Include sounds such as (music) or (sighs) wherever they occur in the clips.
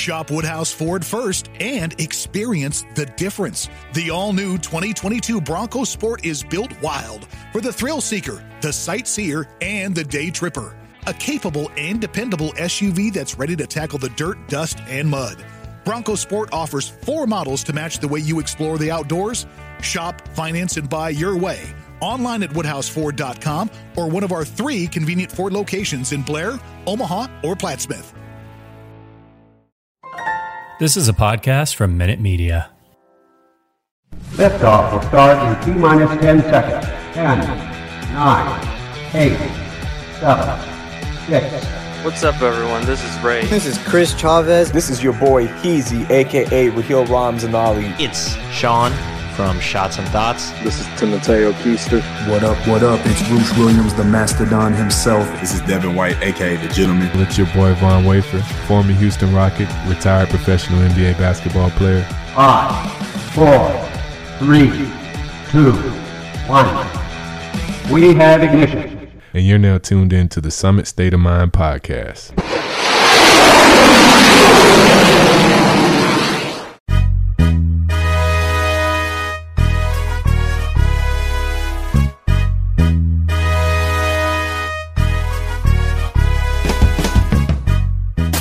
Shop Woodhouse Ford first and experience the difference. The all new 2022 Bronco Sport is built wild for the thrill seeker, the sightseer, and the day tripper. A capable and dependable SUV that's ready to tackle the dirt, dust, and mud. Bronco Sport offers four models to match the way you explore the outdoors. Shop, finance, and buy your way online at woodhouseford.com or one of our three convenient Ford locations in Blair, Omaha, or Plattsmouth. This is a podcast from Minute Media. Liftoff will start in T minus 10 seconds. 10, 9, 8, 7, 6. What's up, everyone? This is Ray. This is Chris Chavez. This is your boy Heezy, aka Raheel Ramzanali. It's Sean from Shots and Thoughts. This is Timoteo Keister. What up, what up? It's Roosh Williams, the Mastodon himself. This is Devin White, aka The Gentleman. It's your boy Von Wafer, former Houston Rocket, retired professional NBA basketball player. Five, four, three, two, one. We have ignition. And you're now tuned in to the Summit State of Mind podcast.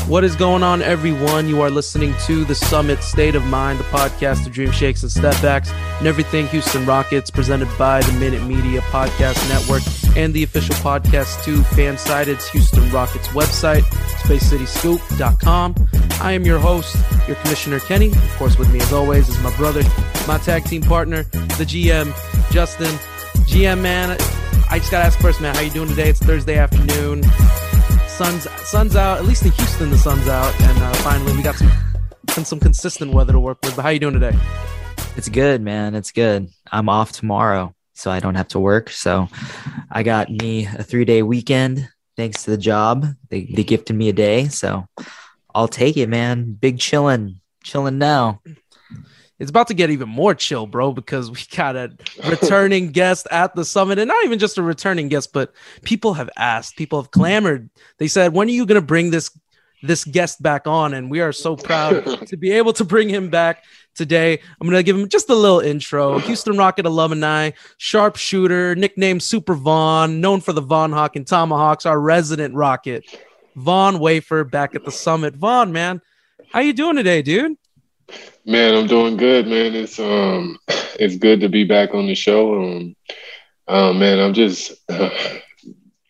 What is going on, everyone? You are listening to the Summit State of Mind, the podcast of Dream Shakes and Stepbacks, and everything Houston Rockets, presented by the Minute Media Podcast Network and the official podcast to Fansided's Houston Rockets website, spacecityscoop.com. I am your host, your commissioner Kenny. Of course, with me as always is my brother, my tag team partner, the GM, Justin. GM, man, I just gotta ask first, man, how you doing today? It's Thursday afternoon sun's sun's out. At least in Houston, the sun's out, and uh, finally we got some some consistent weather to work with. But how you doing today? It's good, man. It's good. I'm off tomorrow, so I don't have to work. So I got me a three day weekend thanks to the job. They they gifted me a day, so I'll take it, man. Big chilling, chilling now it's about to get even more chill, bro, because we got a returning (laughs) guest at the summit, and not even just a returning guest, but people have asked, people have clamored. They said, "When are you going to bring this this guest back on?" And we are so proud (laughs) to be able to bring him back today. I'm going to give him just a little intro. Houston Rocket alumni, sharpshooter, nicknamed Super Von, known for the Von Hawk and Tomahawks, our resident Rocket, Von Wafer, back at the summit. Von, man, how you doing today, dude? Man, I'm doing good, man. It's um, (clears throat) it's good to be back on the show. Um, uh, man, I'm just uh,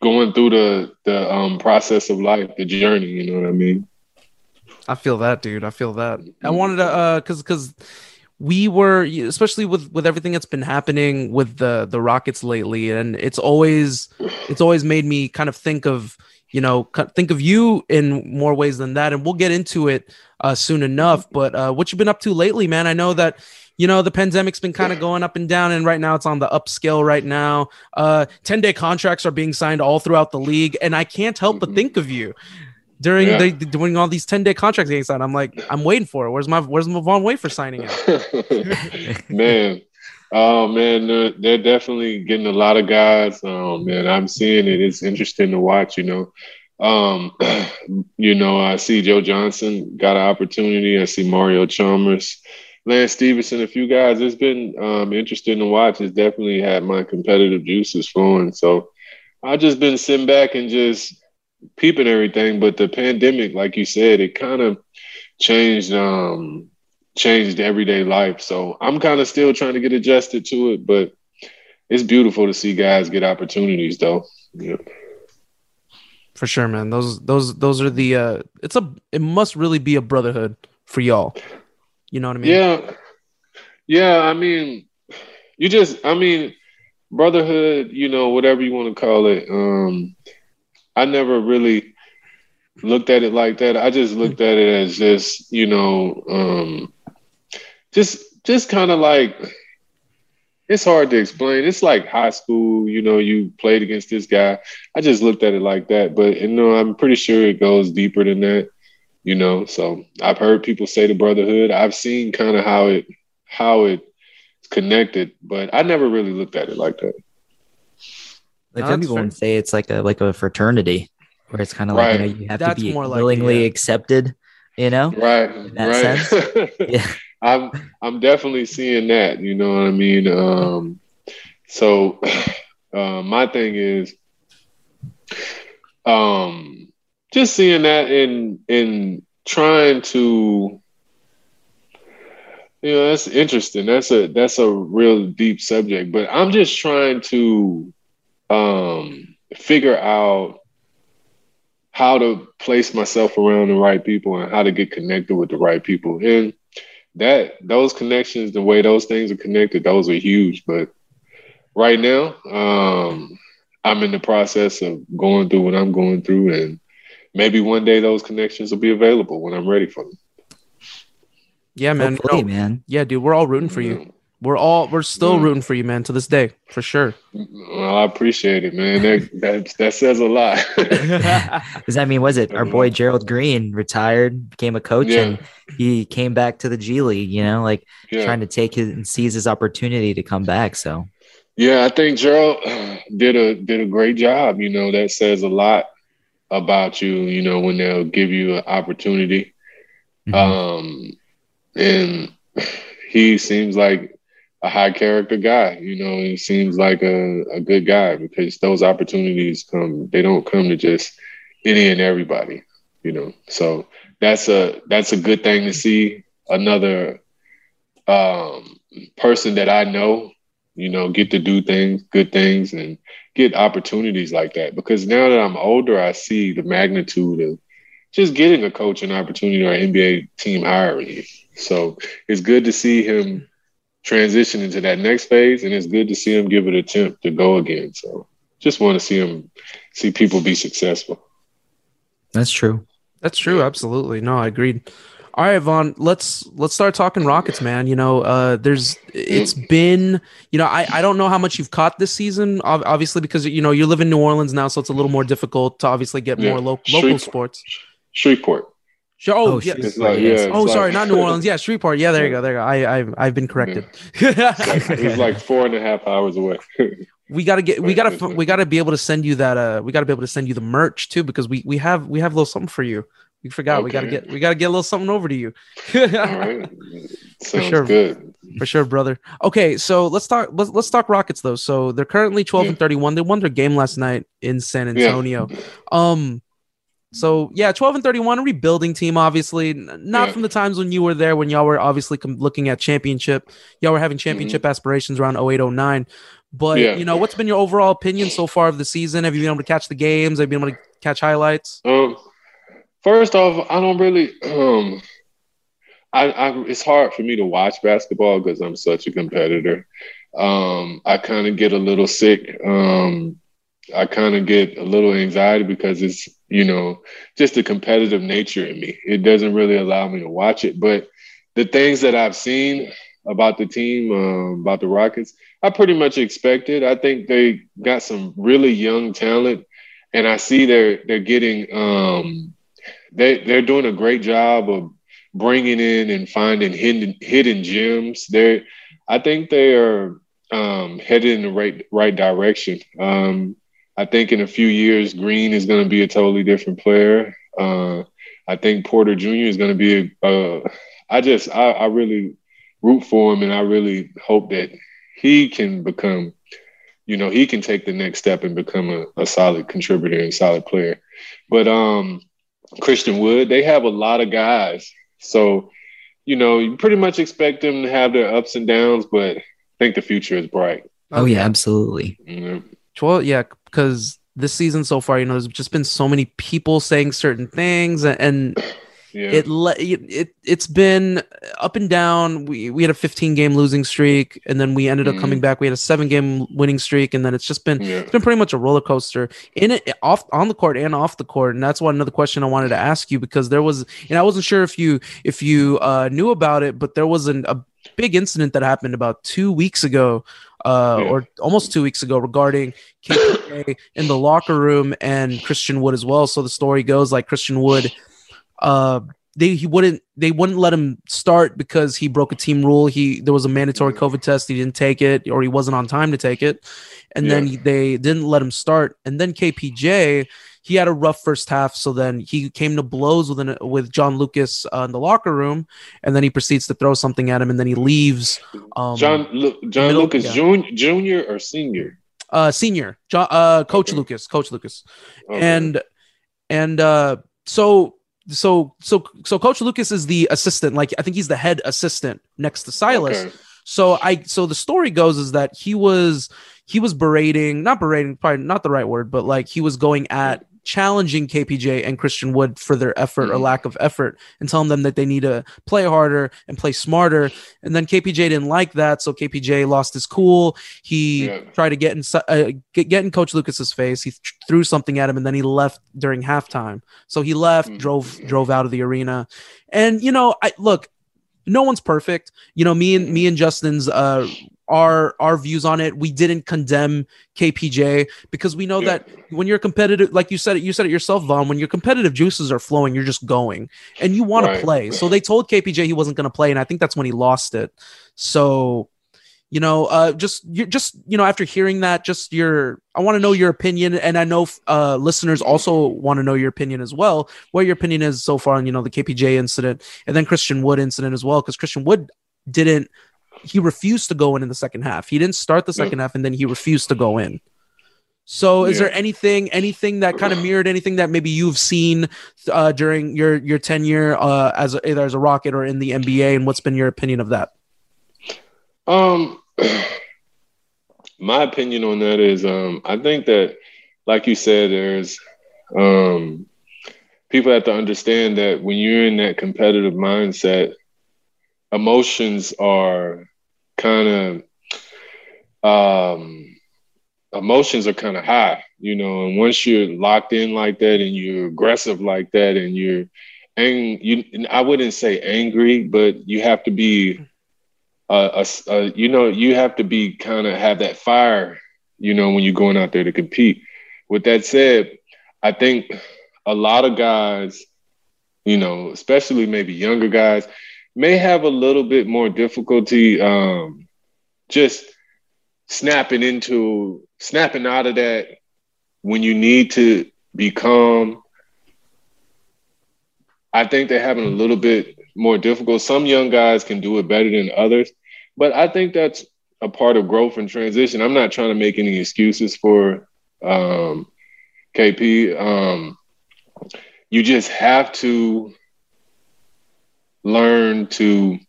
going through the the um process of life, the journey. You know what I mean? I feel that, dude. I feel that. I wanted to, uh, cause, cause we were, especially with with everything that's been happening with the the Rockets lately, and it's always, it's always made me kind of think of you know think of you in more ways than that and we'll get into it uh, soon enough but uh, what you've been up to lately man? I know that you know the pandemic's been kind of going up and down and right now it's on the upscale right now. Uh 10 day contracts are being signed all throughout the league and i can't help but think of you during yeah. the doing all these 10 day contracts getting signed. I'm like i'm waiting for it. Where's my where's my Von Wafer signing it (laughs) man Oh man, they're, they're, definitely getting a lot of guys. Oh man, I'm seeing it. It's interesting to watch. You know, um, (clears throat) you know, I see Joe Johnson got an opportunity. I see Mario Chalmers, Lance Stephenson, a few guys. It's been um, interesting to watch. It's definitely had my competitive juices flowing. So I've just been sitting back and just peeping everything. But the pandemic, like you said, it kind of changed. Um, changed everyday life. So I'm kind of still trying to get adjusted to it, but it's beautiful to see guys get opportunities though. Yeah. For sure, man. Those those those are the uh it's a it must really be a brotherhood for y'all. You know what I mean? Yeah. Yeah, I mean you just I mean brotherhood, you know, whatever you want to call it. Um I never really looked at it like that. I just looked at it as just, you know, um just just kind of like it's hard to explain. It's like high school, you know, you played against this guy. I just looked at it like that, but you know, I'm pretty sure it goes deeper than that, you know. So I've heard people say the brotherhood. I've seen kind of how it how it's connected, but I never really looked at it like that. Like some people would say it's like a like a fraternity where it's kind of like you know you have That's to be willingly like, yeah. accepted You know, right, That right. (laughs) yeah, I'm I'm definitely seeing that. You know what I mean? Um, so (laughs) uh, my thing is, um, just seeing that in in trying to you know that's interesting that's a that's a real deep subject but i'm just trying to um figure out how to place myself around the right people and how to get connected with the right people and that those connections the way those things are connected those are huge but right now um i'm in the process of going through what i'm going through and maybe one day those connections will be available when i'm ready for them yeah, man. Hopefully, man. Yeah, dude, we're all rooting for you. We're all we're still Yeah. rooting for you, man, to this day, for sure. well i appreciate it man that that, that says a lot (laughs) Does that mean was it our boy Gerald Green retired, became a coach, Yeah. and he came back to the G League? You know, like Yeah. trying to take his and seize his opportunity to come back. So Yeah, I think Gerald did a did a great job. You know, that says a lot about you. You know, when they'll give you an opportunity, um, and he seems like a high character guy. You know, he seems like a, a good guy because those opportunities come. They don't come to just any and everybody. You know, so that's a that's a good thing to see. Another um, person that I know you know, get to do things, good things, and get opportunities like that. Because now that I'm older, I see the magnitude of just getting a coach an opportunity or NBA team hiring you. So it's good to see him transition into that next phase, and it's good to see him give it an attempt to go again. So just want to see him see people be successful. that's true. That's true. Absolutely. No, I agreed. All right, Von, let's let's start talking Rockets, man. You know, uh, there's it's been, you know, I, I don't know how much you've caught this season, obviously because you know you live in New Orleans now, so it's a little more difficult to obviously get Yeah. more lo- local Shreveport. sports. Shreveport. Sure. Oh, Oh, yeah. It's like, yeah, it's Oh, like- sorry, not New (laughs) Orleans. Yeah, Shreveport. Yeah, there you go. There you go. I, I've I've been corrected. (laughs) It's like four and a half hours away. (laughs) we gotta get we gotta we gotta be able to send you that uh we gotta be able to send you the merch too because we we have we have a little something for you we forgot we gotta get we gotta get a little something over to you All right. Sounds sure. good. for sure brother okay so let's talk let's, let's talk rockets though so they're currently 12 and 31 they won their game last night in san Yeah. antonio um so yeah 12 and 31 a rebuilding team obviously not from the times when you were there when y'all were obviously looking at championship y'all were having championship aspirations around 0809 but Mm-hmm. Yeah. you know what's been your overall opinion so far of the season have you been able to catch the games have you been able to catch highlights Um, first off, I don't really. Um, I, I it's hard for me to watch basketball because I'm such a competitor. Um, I kind of get a little sick. Um, I kind of get a little anxiety because it's you know just the competitive nature in me. It doesn't really allow me to watch it. But the things that I've seen about the team, um, about the Rockets, I pretty much expected. I think they got some really young talent, and I see they're they're getting um, they they're doing a great job of bringing in and finding hidden hidden gems. They, I think they are um, headed in the right right direction. Um, I think in a few years, Green is going to be a totally different player. Uh, I think Porter Jr. is going to be a. Uh, I just I, I really root for him, and I really hope that he can become, you know, he can take the next step and become a, a solid contributor and solid player. But um, Christian Wood, they have a lot of guys, so you know you pretty much expect them to have their ups and downs, but I think the future is bright. Oh yeah, absolutely. Mm-hmm. 12 yeah because this season so far you know there's just been so many people saying certain things and, and yeah. it it it's been up and down we we had a 15 game losing streak and then we ended mm-hmm. up coming back we had a 7 game winning streak and then it's just been yeah. it's been pretty much a roller coaster in it off on the court and off the court and that's one another question I wanted to ask you because there was and I wasn't sure if you if you uh, knew about it but there was an, a big incident that happened about 2 weeks ago uh, Yeah. or almost two weeks ago regarding KPJ in the locker room and Christian Wood as well. So the story goes like Christian Wood uh they he wouldn't they wouldn't let him start because he broke a team rule. He there was a mandatory COVID test. He didn't take it or he wasn't on time to take it. And then Yeah. he- they didn't let him start. And then KPJ he had a rough first half. So then he came to blows with an, with John Lucas uh, in the locker room, and then he proceeds to throw something at him, and then he leaves. Um, John Lu- John middle- Lucas yeah. Jun- Junior or Senior? uh, senior, John, uh, Coach Okay. Lucas, Coach Lucas, Okay. and and uh, so so so so Coach Lucas is the assistant. Like I think he's the head assistant next to Silas. Okay. So I so the story goes is that he was he was berating, not berating, probably not the right word, but like he was going at challenging KPJ and Christian Wood for their effort or Mhm. lack of effort and telling them that they need to play harder and play smarter. And then KPJ didn't like that, so KPJ lost his cool. He Yeah. tried to get in uh, get, get in Coach Lucas's face. He th- threw something at him, and then he left during halftime. So he left, Mhm. drove drove out of the arena, and you know, I look no one's perfect. You know, me and me and Justin's uh our our views on it. We didn't condemn KPJ because we know Yeah. that when you're competitive, like you said it, you said it yourself, Von. When your competitive juices are flowing, you're just going and you want Right. to play. So they told KPJ he wasn't going to play, and I think that's when he lost it. So. You know, uh, just you just you know, after hearing that, just your, I want to know your opinion, and I know uh, listeners also want to know your opinion as well. What your opinion is so far on you know the KPJ incident, and then Christian Wood incident as well, because Christian Wood didn't he refused to go in in the second half. He didn't start the second half and then he refused to go in. So is Yeah. there anything anything that kind of mirrored anything that maybe you've seen uh, during your your tenure uh, as a, either as a Rocket or in the NBA and what's been your opinion of that? Um, (clears throat) my opinion on that is, um, I think that, like you said, there's, um, people have to understand that when you're in that competitive mindset, emotions are kind of, um, emotions are kind of high, you know, and once you're locked in like that and you're aggressive like that and you're, and you, and I wouldn't say angry, but you have to be uh, a uh, you know, you have to be kind of have that fire, you know, when you're going out there to compete. With that said, I think a lot of guys, you know, especially maybe younger guys, may have a little bit more difficulty um, just snapping into snapping out of that when you need to be calm. I think they're having a little bit more difficult. Some young guys can do it better than others, but I think that's a part of growth and transition. I'm not trying to make any excuses for um, KP. Um, you just have to learn to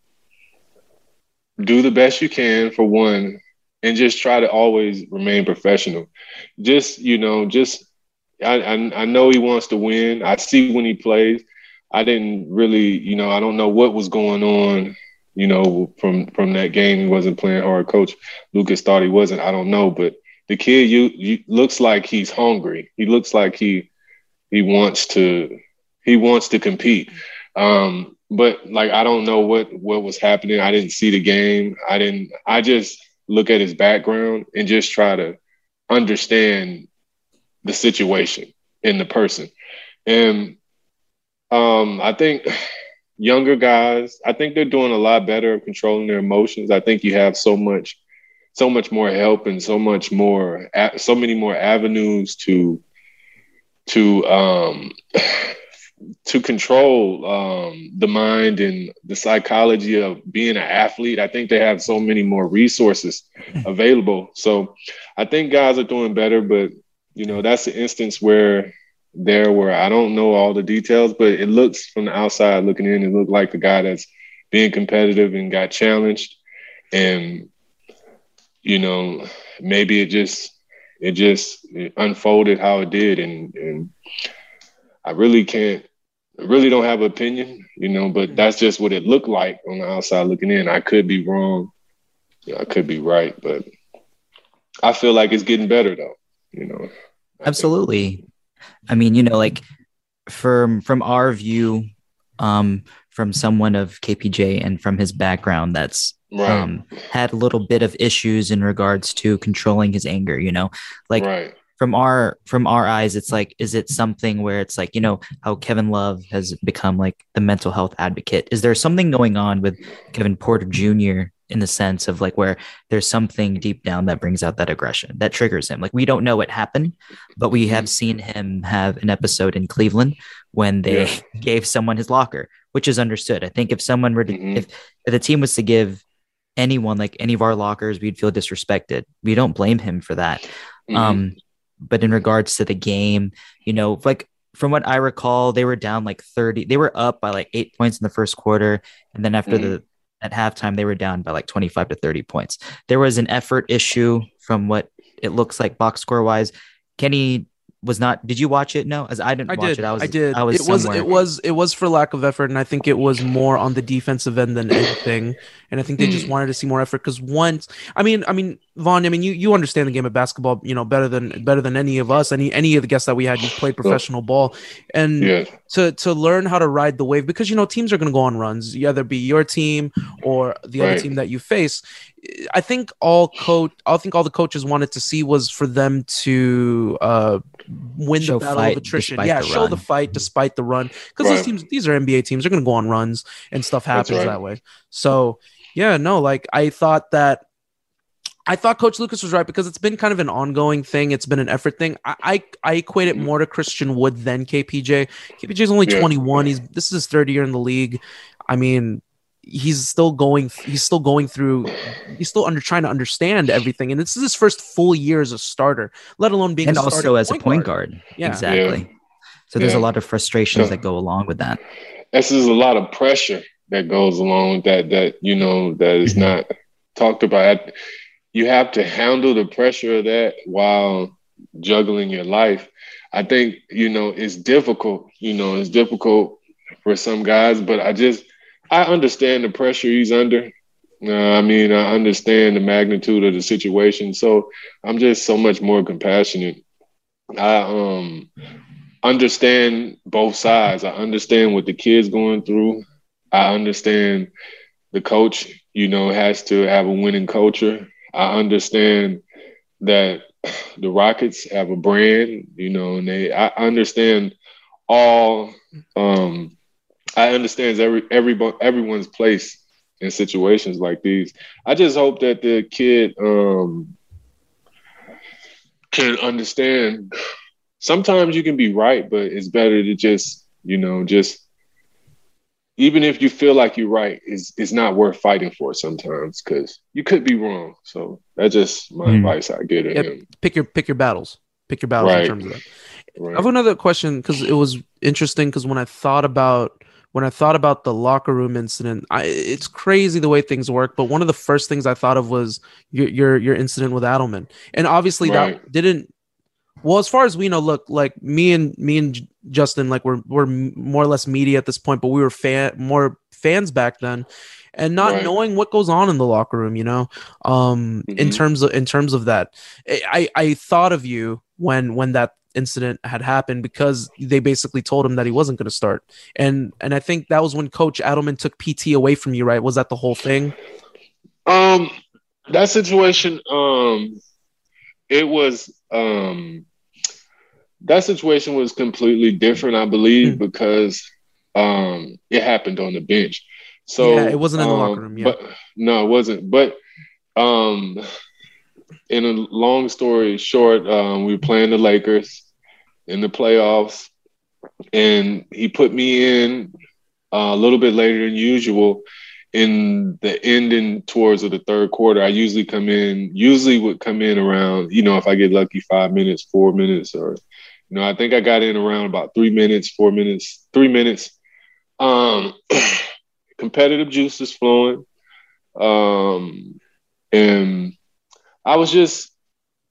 do the best you can for one, and just try to always remain professional. Just you know, just I, I, I know he wants to win. I see when he plays. I didn't really, you know, I don't know what was going on, you know, from from that game. He wasn't playing hard. Coach Lucas thought he wasn't. I don't know, but the kid, you, you looks like he's hungry. He looks like he he wants to he wants to compete. Um, but like I don't know what what was happening. I didn't see the game. I didn't. I just look at his background and just try to understand the situation and the person. And um, I think (sighs) younger guys, I think they're doing a lot better of controlling their emotions. I think you have so much, so much more help and so much more, so many more avenues to, to, um, to control um, the mind and the psychology of being an athlete. I think they have so many more resources (laughs) available. So I think guys are doing better, but you know, that's the instance where there where I don't know all the details, but it looks from the outside looking in, it looked like the guy that's being competitive and got challenged. And, you know, maybe it just it just it unfolded how it did. And and I really can't really don't have an opinion, you know, but that's just what it looked like on the outside looking in. I could be wrong. You know, I could be right, but I feel like it's getting better though, you know. I think- Absolutely. I mean, you know, like from from our view, um, from someone of KPJ and from his background that's Right. um had a little bit of issues in regards to controlling his anger, you know, like right. From our from our eyes, it's like, is it something where it's like, you know, how Kevin Love has become like the mental health advocate? Is there something going on with Kevin Porter Jr. in the sense of like where there's something deep down that brings out that aggression that triggers him. Like we don't know what happened, but we have seen him have an episode in Cleveland when they Yeah. (laughs) gave someone his locker, which is understood. I think if someone were to, Mhm. if, if the team was to give anyone like any of our lockers, we'd feel disrespected. We don't blame him for that. Mhm. Um, but in regards to the game, you know, like from what I recall, they were down like 30, they were up by like eight points in the first quarter. And then after Mhm. the at halftime, they were down by like 25 to 30 points. There was an effort issue from what it looks like box score wise. Kenny was not did you watch it? No, as I didn't I watch did. it. I was I did. I was it was it was it was for lack of effort, and I think it was more on the defensive end than anything. And I think they just Hmm. wanted to see more effort because once, I mean, I mean, Von, I mean, you you understand the game of basketball, you know, better than better than any of us, any any of the guests that we had. You've played professional ball, and Yeah. to to learn how to ride the wave because you know teams are going to go on runs, either be your team or the other team that you face. I think all coach, I think all the coaches wanted to see was for them to uh, win Show the battle fight of attrition. Yeah, the show the fight despite the run because these teams, these are NBA teams, they're going to go on runs and stuff happens right. that way. So yeah, no, like I thought that. I thought Coach Lucas was right because it's been kind of an ongoing thing. It's been an effort thing. I I, I equate it more to Christian Wood than KPJ. KPJ is only Yeah. 21. He's this is his third year in the league. I mean, he's still going. He's still going through. He's still under trying to understand everything, and this is his first full year as a starter, let alone being and a also starting as a point guard. Yeah. Exactly. So there's Yeah. a lot of frustrations So- that go along with that. this is a lot of pressure that goes along with that that you know that is Mm-hmm. not talked about you have to handle the pressure of that while juggling your life i think you know it's difficult you know it's difficult for some guys but i just i understand the pressure he's under uh, i mean i understand the magnitude of the situation so i'm just so much more compassionate i um understand both sides. I understand what the kid's going through. I understand the coach, you know, has to have a winning culture. I understand that the Rockets have a brand, you know, and they I understand all um I understand every every everyone's place in situations like these. I just hope that the kid um can understand sometimes you can be right, but it's better to just, you know, just even if you feel like you're right, it's it's not worth fighting for sometimes because you could be wrong. So that's just my Hmm. advice I get him. Pick your pick your battles. Pick your battles Right. in terms of that. Right. I have another question because it was interesting because when I thought about when I thought about the locker room incident, I, it's crazy the way things work. But one of the first things I thought of was your your, your incident with Adelman, and obviously Right. that didn't. Well, as far as we know, look like me and me and Justin, like we're we're more or less media at this point, but we were fan more fans back then, and not Right. knowing what goes on in the locker room, you know, um, in Mhm. terms of in terms of that, I I I thought of you when when that incident had happened because they basically told him that he wasn't going to start, and and I think that was when Coach Adelman took PT away from you, right? Was that the whole thing? Um, that situation, um, it was um, that situation was completely different, I believe, Hmm. because um, it happened on the bench. So Yeah, it wasn't in the locker um, room, yeah. But no, it wasn't. But um, in a long story short, um, we were playing the Lakers in the playoffs, and he put me in uh, a little bit later than usual in the ending towards of the third quarter. I usually come in, usually would come in around, you know, if I get lucky, five minutes, four minutes, or you know, I think I got in around about three minutes, four minutes, three minutes. Um, (clears throat) competitive juice is flowing, um, and I was just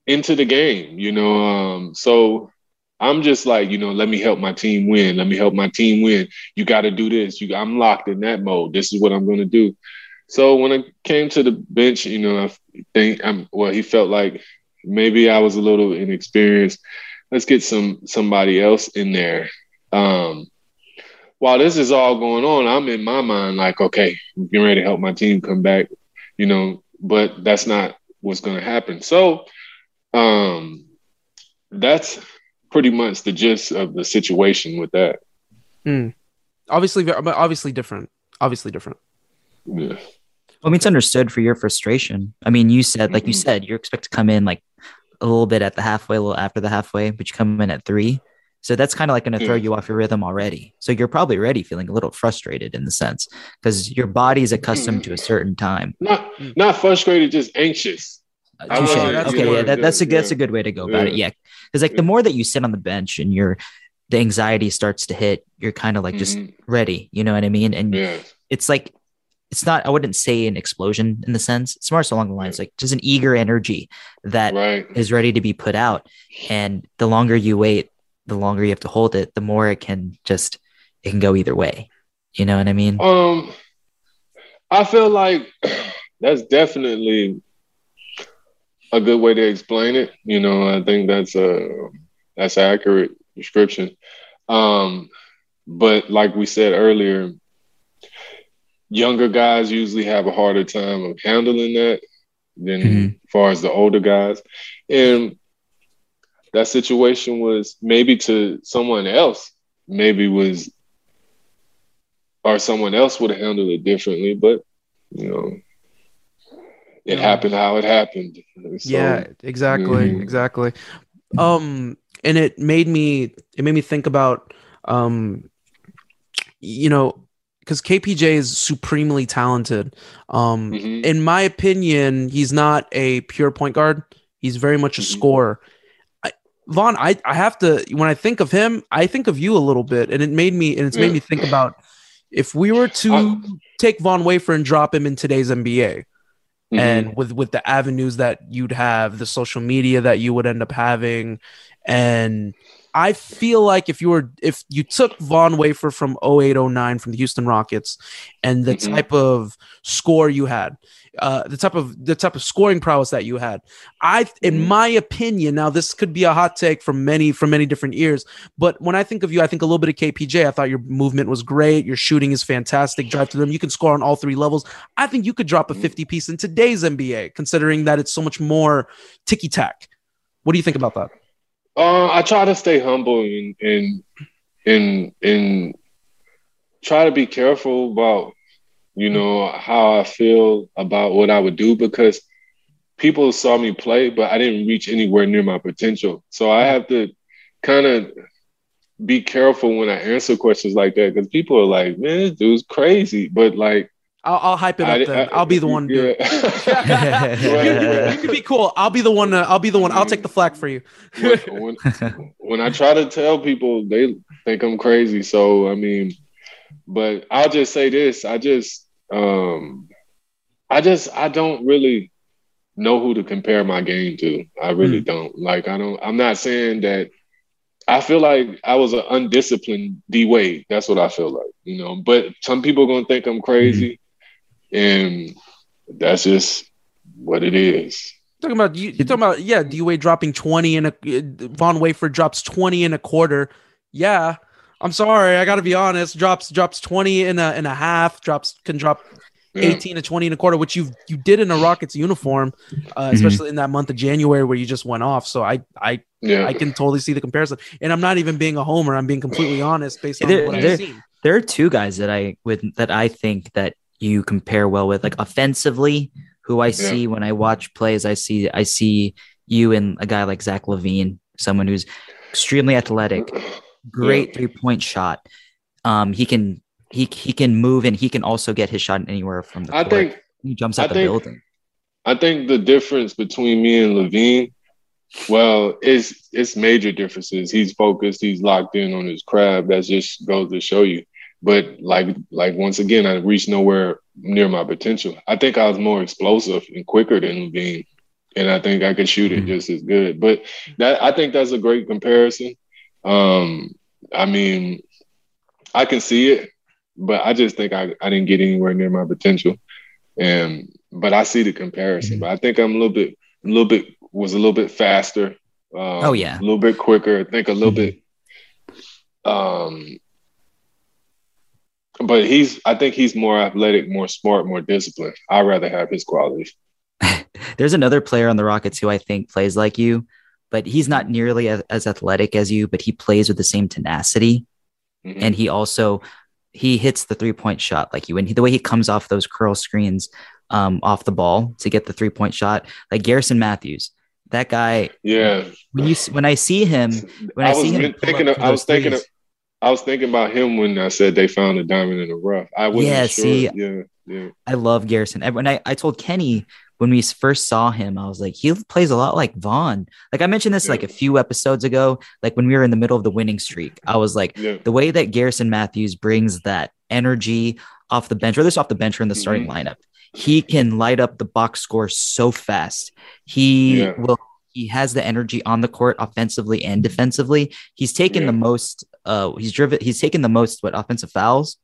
into the game, you know. Um, so I'm just like, you know, let me help my team win. Let me help my team win. You got to do this. You, I'm locked in that mode. This is what I'm going to do. So when I came to the bench, you know, I think I'm well. He felt like maybe I was a little inexperienced. Let's get some somebody else in there. Um, while this is all going on, I'm in my mind like, okay, I'm getting ready to help my team come back, you know. But that's not what's going to happen. So, um, that's pretty much the gist of the situation with that. Hmm. Obviously, ve- but obviously different. Obviously different. Yeah. I mean, it's understood for your frustration. I mean, you said, like you Mhm. said, you expect to come in like a little bit at the halfway, a little after the halfway, but you come in at three. So that's kind of like going to throw Yeah. you off your rhythm already. So you're probably already feeling a little frustrated in the sense because your body is accustomed to a certain time. Not not frustrated, just anxious. I Touche. wasn't- that's okay, yeah, that, that's a yeah. that's a good way to go about it. Yeah. Yeah, because like the more that you sit on the bench and your the anxiety starts to hit, you're kind of like just Mhm. ready. You know what I mean? And Yeah. it's like it's not. I wouldn't say an explosion in the sense. It's more so along the lines like just an eager energy that Right. is ready to be put out. And the longer you wait, the longer you have to hold it, the more it can just it can go either way. You know what I mean? Um, I feel like (clears throat) that's definitely a good way to explain it. You know, I think that's a that's an accurate description. Um, but like we said earlier, younger guys usually have a harder time of handling that than Mhm. as far as the older guys. And that situation was maybe to someone else, maybe was or someone else would have handled it differently, but you know, it Yeah. happened how it happened. So, yeah, exactly, Mhm. exactly. Um, and it made me it made me think about um, you know, because KPJ is supremely talented. Um, Mhm. in my opinion, he's not a pure point guard. He's very much a Mhm. scorer. I, Von, I, I have to when I think of him, I think of you a little bit, and it made me and it's made me think about if we were to I- take Von Wafer and drop him in today's NBA, Mhm. and with with the avenues that you'd have the social media that you would end up having and i feel like if you were if you took Von Wafer from 0809 from the Houston Rockets and the Mhm. type of score you had uh the type of the type of scoring prowess that you had i in Mhm. my opinion now this could be a hot take from many from many different ears but when i think of you i think a little bit of kpj i thought your movement was great your shooting is fantastic drive to them you can score on all three levels I think you could drop a 50 piece in today's NBA, considering that it's so much more ticky tack. What do you think about that? Uh, I try to stay humble and and and and try to be careful about you know how I feel about what I would do because people saw me play, but I didn't reach anywhere near my potential. So I have to kind of be careful when I answer questions like that because people are like, "Man, this dude's crazy," but like, I'll, I'll hype it up I- then. I- I'll be the one to do it. yeah. (laughs) (laughs) (laughs) you, you- you could be cool. I'll be the one. To, I'll be the one. I'll take the flag for you. when, when I try to tell people, they think I'm crazy. So I mean, but I'll just say this: I just, um, I just, I don't really know who to compare my game to. I really don't. Like, I don't. I'm not saying that. I feel like I was an undisciplined D Wade. That's what I feel like, you know. But some people are gonna think I'm crazy, and that's just what it is. Talking about you. You're talking about yeah. D Wade dropping 20 and a Von Wafer drops 20 and a quarter. Yeah. I'm sorry. I got to be honest. Drops drops 20 and a in a half. Drops can drop Yeah. 18 to 20 and a quarter, which you you did in a Rockets uniform, uh, especially in that month of January where you just went off. So I I Yeah. I can totally see the comparison. And I'm not even being a homer. I'm being completely honest based on There- what there- I've seen. There are two guys that I would that I think that you compare well with, like offensively, who I see when I watch plays. I see I see you and a guy like Zach LaVine, someone who's extremely athletic, great three point shot. Um, he can he he can move and he can also get his shot anywhere from the I court. think he jumps I out the think- building. I think the difference between me and LaVine, well, it's it's major differences. He's focused, he's locked in on his craft. That just goes to show you. But like like once again, I reached nowhere near my potential. I think I was more explosive and quicker than LaVine. And I think I could shoot it just as good. But that I think that's a great comparison. Um, I mean, I can see it, but I just think I, I didn't get anywhere near my potential. And but I see the comparison. But I think I'm a little bit, a little bit was a little bit faster. Um, Oh, yeah. a little bit quicker. I think a little bit. Um, but he's. I think he's more athletic, more smart, more disciplined. I'd rather have his qualities. (laughs) There's another player on the Rockets who I think plays like you, but he's not nearly as, as athletic as you, but he plays with the same tenacity. Mhm. And he also he hits the three point shot like you. And he, the way he comes off those curl screens um, off the ball to get the three point shot. Like Garrison Matthews, that guy. Yeah. When you when I see him, when I, I see him, thinking. Of, I was thinking. Of, I was thinking about him when I said they found a diamond in the rough. I wasn't Yeah, sure. see, yeah, yeah. I love Garrison. And When I, I told Kenny when we first saw him, I was like, he plays a lot like Von. Like I mentioned this like a few episodes ago, like when we were in the middle of the winning streak. I was like, Yeah. the way that Garrison Matthews brings that energy off the bench, whether it's off the bench or in the starting Mm-hmm. lineup, he can light up the box score so fast. He Yeah. will. He has the energy on the court offensively and defensively. He's taken the most. Uh, he's driven. He's taken the most what offensive fouls.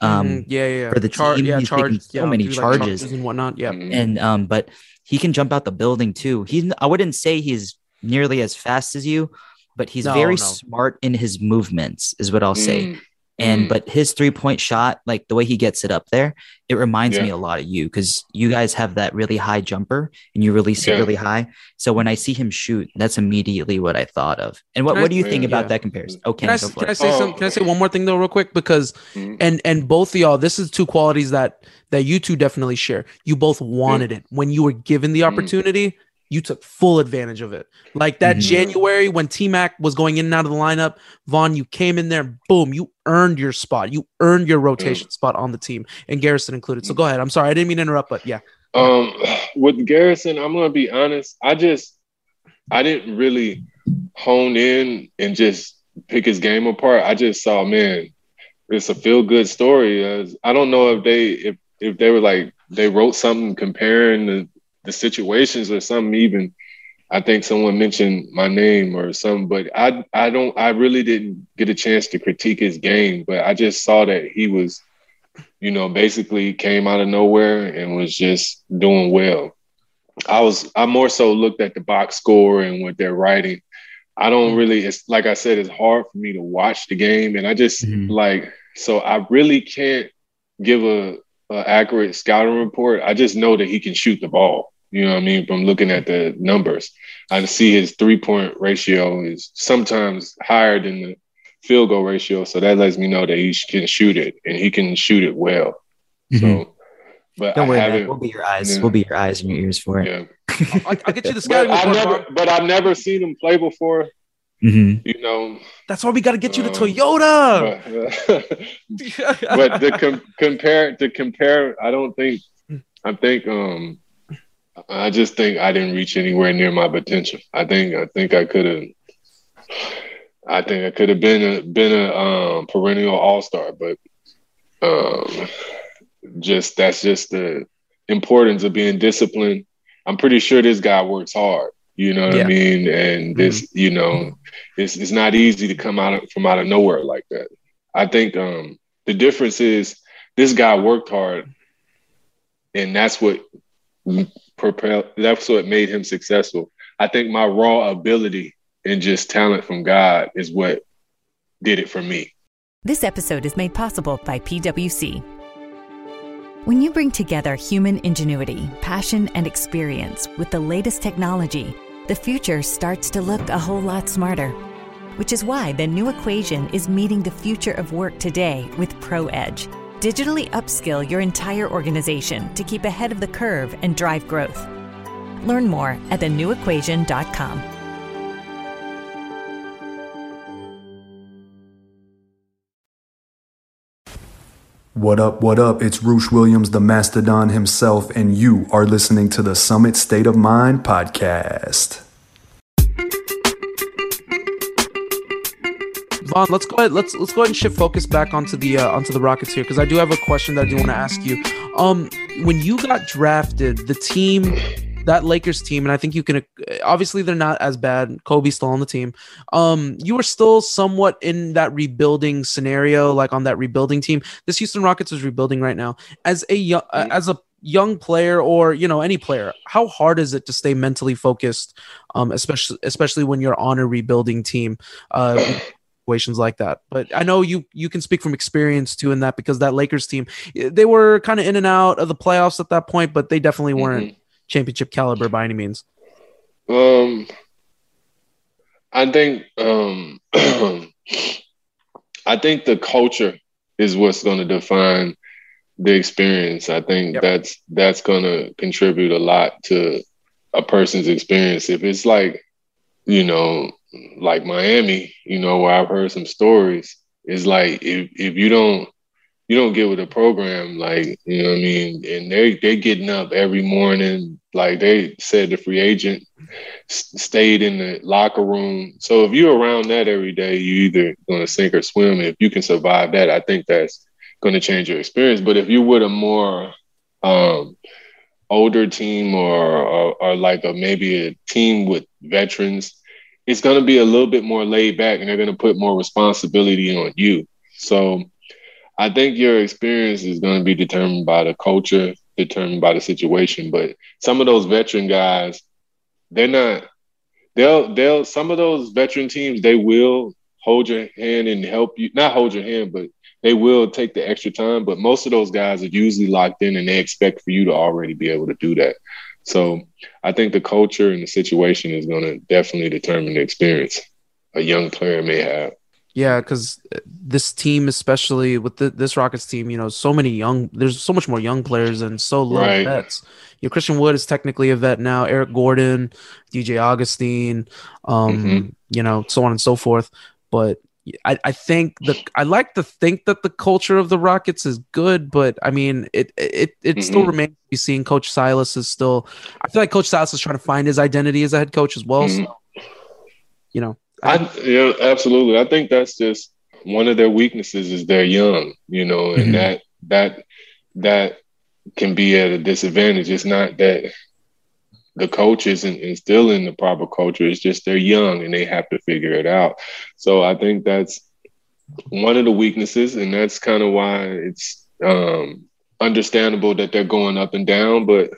Um, Mhm. yeah, yeah, yeah. for the Char- team, yeah, he's charge- taken so yeah, many do, like, charges charges and whatnot. Yeah. Mm-hmm. and um, but he can jump out the building too. He's I wouldn't say he's nearly as fast as you, but he's No, very no. smart in his movements, is what I'll say. Mm, And mm. but his three point shot, like the way he gets it up there, it reminds me a lot of you because you guys have that really high jumper and you release it really high. So when I see him shoot, that's immediately what I thought of. And what, Can I- what do you think Yeah. about Yeah. that comparison? Okay, Can I, can I say Oh. some? Can I say one more thing though, real quick? Because Mhm. and and both of y'all, this is two qualities that that you two definitely share. You both wanted it when you were given the Mhm. opportunity. You took full advantage of it. Like that Mhm. January when T Mac was going in and out of the lineup, Von, you came in there, boom, you earned your spot. You earned your rotation spot on the team, and Garrison included. So go ahead. I'm sorry, I didn't mean to interrupt, but yeah. Um, with Garrison, I'm gonna be honest. I just, I didn't really hone in and just pick his game apart. I just saw, man, it's a feel good story. Uh, I don't know if they, if if they were like they wrote something comparing the the situations or something. Even I think someone mentioned my name or something, but I I don't I really didn't get a chance to critique his game, but I just saw that he was you know, basically came out of nowhere and was just doing well. I was I more so looked at the box score and what they're writing. I don't really it's like I said, it's hard for me to watch the game. And I just Mhm. like so I really can't give a, a accurate scouting report. I just know that he can shoot the ball. You know what I mean? From looking at the numbers. I see his three point ratio is sometimes higher than the field goal ratio. So that lets me know that he can shoot it and he can shoot it well. Mhm. So, but Don't I worry, man. haven't. We'll be your eyes. yeah. We'll be your eyes and your ears for it. Yeah. I'll, I'll get you the (laughs) But scouting I report. never, but I've never seen him play before. Mhm. You know, That's why we got to get you the Um, Toyota. but, (laughs) but the com- compare to compare, I don't think. I think. Um, I just think I didn't reach anywhere near my potential. I think. I think I could have. I think I could have been a been a um, perennial all star, but um, just that's just the importance of being disciplined. I'm pretty sure this guy works hard. You know what Yeah. I mean? And this, you know, it's it's not easy to come out of, from out of nowhere like that. I think um, the difference is this guy worked hard, and that's what propel. That's what made him successful. I think my raw ability and just talent from God is what did it for me. This episode is made possible by PWC. When you bring together human ingenuity, passion, and experience with the latest technology, the future starts to look a whole lot smarter. Which is why the new equation is meeting the future of work today with ProEdge. Digitally upskill your entire organization to keep ahead of the curve and drive growth. Learn more at thenewequation.com. What up, what up? It's Roosh Williams, the Mastodon himself, and you are listening to the Summit State of Mind podcast. Let's go ahead. Let's let's go ahead and shift focus back onto the uh, onto the Rockets here because I do have a question that I do want to ask you. Um, when you got drafted, the team, that Lakers team, and I think you can obviously they're not as bad. Kobe's still on the team. Um, you were still somewhat in that rebuilding scenario, like on that rebuilding team. This Houston Rockets is rebuilding right now. As a young, uh, as a young player or you know any player how hard is it to stay mentally focused um especially especially when you're on a rebuilding team uh situations like that. But I know you you can speak from experience too in that because that Lakers team they were kind of in and out of the playoffs at that point, but they definitely weren't championship caliber by any means. Um, I think um, (clears throat) I think the culture is what's going to define the experience. I think Yep. that's that's gonna contribute a lot to a person's experience. If it's like, you know, like Miami, you know, where I've heard some stories, is like if if you don't you don't get with a program, like, you know what I mean? And they they getting up every morning, like they said the free agent stayed in the locker room. So if you're around that every day, you either gonna sink or swim. If you can survive that, I think that's gonna change your experience. But if you're with a more um older team or, or or like a maybe a team with veterans, it's going to be a little bit more laid back and they're going to put more responsibility on you. So I think your experience is going to be determined by the culture, determined by the situation. But some of those veteran guys, they're not. They'll they'll some of those veteran teams they will hold your hand and help you. Not hold your hand, but they will take the extra time. But most of those guys are usually locked in and they expect for you to already be able to do that. So I think the culture and the situation is going to definitely determine the experience a young player may have. Yeah, because this team, especially with the, this Rockets team, you know, so many young. There's so much more young players and so little Right. vets. You know, Christian Wood is technically a vet now. Eric Gordon, DJ Augustin, um, Mhm. you know, so on and so forth. But I, I think the I like to think that the culture of the Rockets is good, but I mean, it it it still Mhm. remains to be seen. Coach Silas is still. I feel like Coach Silas is trying to find his identity as a head coach as well. Mhm. So, you know, I yeah, absolutely. I think that's just one of their weaknesses is they're young, you know, and Mhm. that that that can be at a disadvantage. It's not that the coach isn't instilling the proper culture. It's just they're young and they have to figure it out. So I think that's one of the weaknesses, and that's kind of why it's um, understandable that they're going up and down. But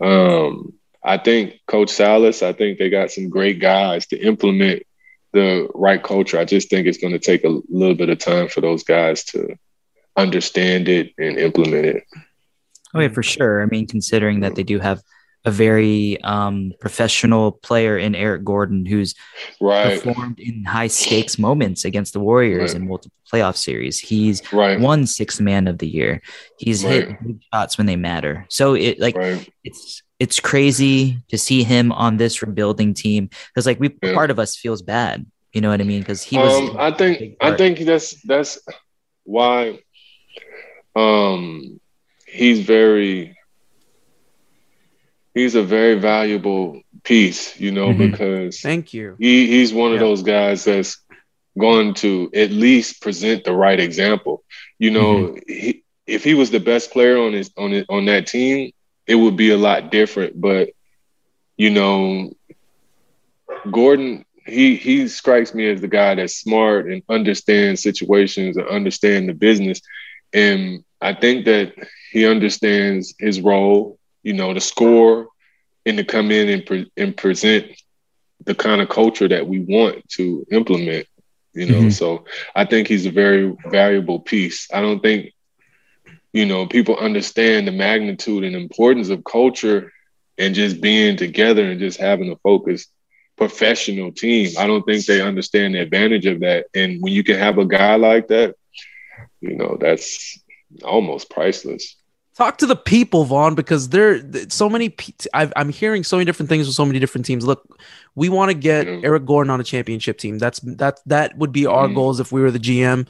um, I think Coach Silas, I think they got some great guys to implement the right culture. I just think it's going to take a little bit of time for those guys to understand it and implement it. Oh yeah, for sure. I mean, considering that they do have a very um, professional player in Eric Gordon who's Right. performed in high stakes moments against the Warriors Right. in multiple playoff series. He's Right. won sixth man of the year. He's hit Right. big shots when they matter. So it like it's it's crazy to see him on this rebuilding team because like we Yeah. part of us feels bad. You know what I mean? Because he was. Um, I think I think that's that's why um he's very he's a very valuable piece, you know, Mhm. because thank you. he he's one of those guys that's going to at least present the right example. You know, he, if he was the best player on his on it on that team, it would be a lot different. But you know, Gordon, he he strikes me as the guy that's smart and understands situations and understand the business. And I think that he understands his role, you know, to score and to come in and, pre- and present the kind of culture that we want to implement, you know. Mhm. So I think he's a very valuable piece. I don't think, you know, people understand the magnitude and importance of culture and just being together and just having a focused professional team. I don't think they understand the advantage of that. And when you can have a guy like that, you know, that's almost priceless. Talk to the people, Von, because there th- so many. I've, I'm hearing so many different things with so many different teams. Look, we want to get Eric Gordon on a championship team. That's that that would be our Mhm. goals if we were the GM.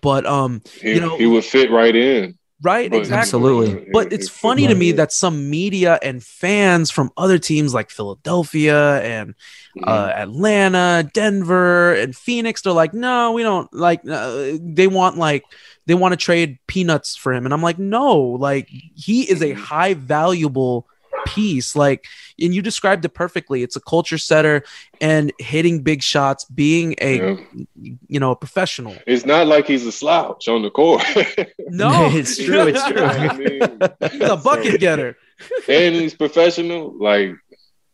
But um, He, you know, he would fit right in. Right, But- exactly. Absolutely. But it's funny to me that some media and fans from other teams like Philadelphia and uh, Atlanta, Denver, and Phoenix, they're like, no, we don't like. Uh, they want like they want to trade peanuts for him, and I'm like, no, like he is a high valuable piece. Like, and you described it perfectly. It's a culture setter and hitting big shots, being a you know a professional. It's not like he's a slouch on the court. (laughs) No, (laughs) It's true, it's (laughs) true. I mean, He's a bucket getter. and he's professional. Like,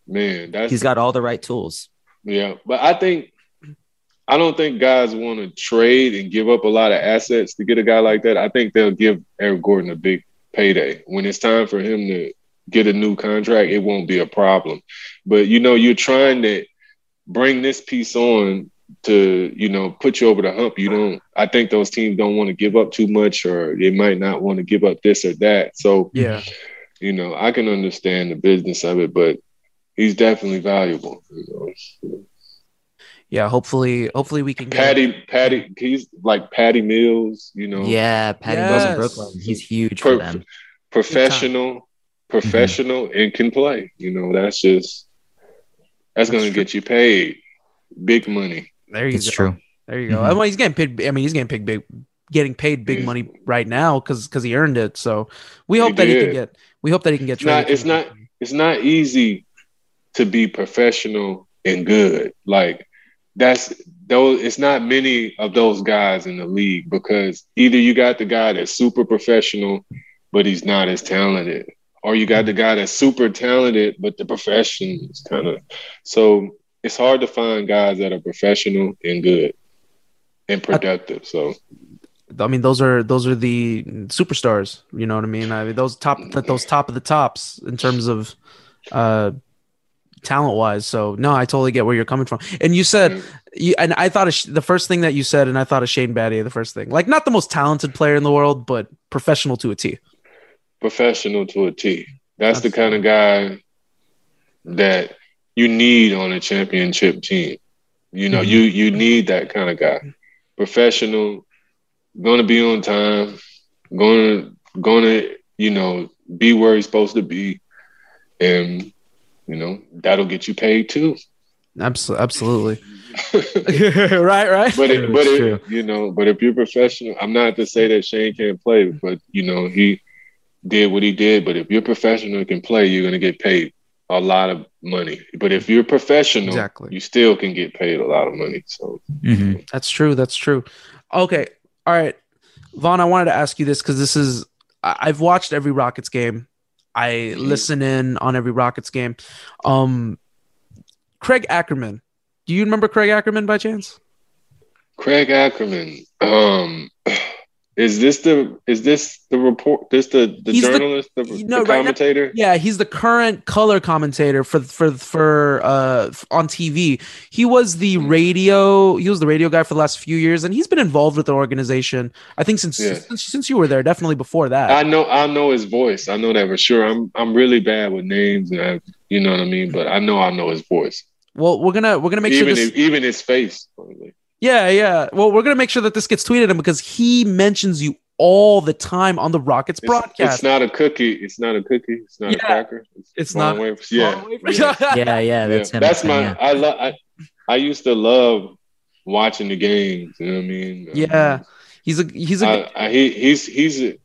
man, that's He's got all the right tools. Yeah, but I think I don't think guys want to trade and give up a lot of assets to get a guy like that. I think they'll give Eric Gordon a big payday when it's time for him to get a new contract. It won't be a problem. But you know, you're trying to bring this piece on to you know put you over the hump. You don't. I think those teams don't want to give up too much, or they might not want to give up this or that. So yeah, you know, I can understand the business of it, but he's definitely valuable. You know? Yeah, hopefully, hopefully we can get Patty. Patty, he's like Patty Mills. You know, Yeah, Patty Mills in Brooklyn. He's huge Pro- for them. professional, professional, and can play. You know, that's just that's going to get you paid big money. There you It's go. true. There you go. Mhm. Well, he's getting paid. I mean, he's getting paid big, getting paid big Yeah. money right now because because he earned it. So we He hope that he can get. We hope that he can get. Not. traded. It's not. It's not easy to be professional and good. Like that's those. It's not many of those guys in the league because either you got the guy that's super professional, but he's not as talented, or you got the guy that's super talented, but the profession is kind of. So it's hard to find guys that are professional and good and productive. So I mean, those are those are the superstars. You know what I mean? I mean, those top those top of the tops in terms of uh talent wise. So no, I totally get where you're coming from. And you said you and I thought of Sh- the first thing that you said, and I thought of Shane Battier. The first thing, like not the most talented player in the world, but professional to a T. professional to a T. That's the kind of guy that you need on a championship team. You know, you you need that kind of guy. Professional, going to be on time, going to you know be where he's supposed to be, and you know that'll get you paid too. Absolutely, absolutely. (laughs) (laughs) right, right. But it, but it, you know, but if you're professional, I'm not to say that Shane can't play, but you know he did what he did. But if you're professional and can play, you're gonna get paid a lot of money. But if you're professional, Exactly. you still can get paid a lot of money. So Mhm. That's true. That's true. Okay. All right. Von, I wanted to ask you this because this is, I- I've watched every Rockets game. I listen in on every Rockets game. Um, Craig Ackerman. Do you remember Craig Ackerman by chance? Craig Ackerman, um, is this the is this the report? This the the He's journalist, the, the right now- commentator? Yeah, he's the current color commentator for for for uh on TV. He was the radio. He was the radio guy for the last few years, and he's been involved with the organization. I think since Yeah. since, since you were there, definitely before that. I know I know his voice. I know that for sure. I'm I'm really bad with names and I, you know what I mean, but I know I know his voice. well, we're gonna we're gonna make sure even this. if, even his face. probably. Yeah, yeah. Well, we're gonna make sure that this gets tweeted him because he mentions you all the time on the Rockets It's, broadcast. it's not a cookie. It's not a cookie. It's not Yeah. a cracker. It's Von not- Wafers. Yeah. Von Wafers. (laughs) yeah. Yeah, yeah, that's Yeah. him. That's my. yeah. I love. I, I used to love watching the games. You know what I mean? yeah, he's a he's a I, I, he, he's he's a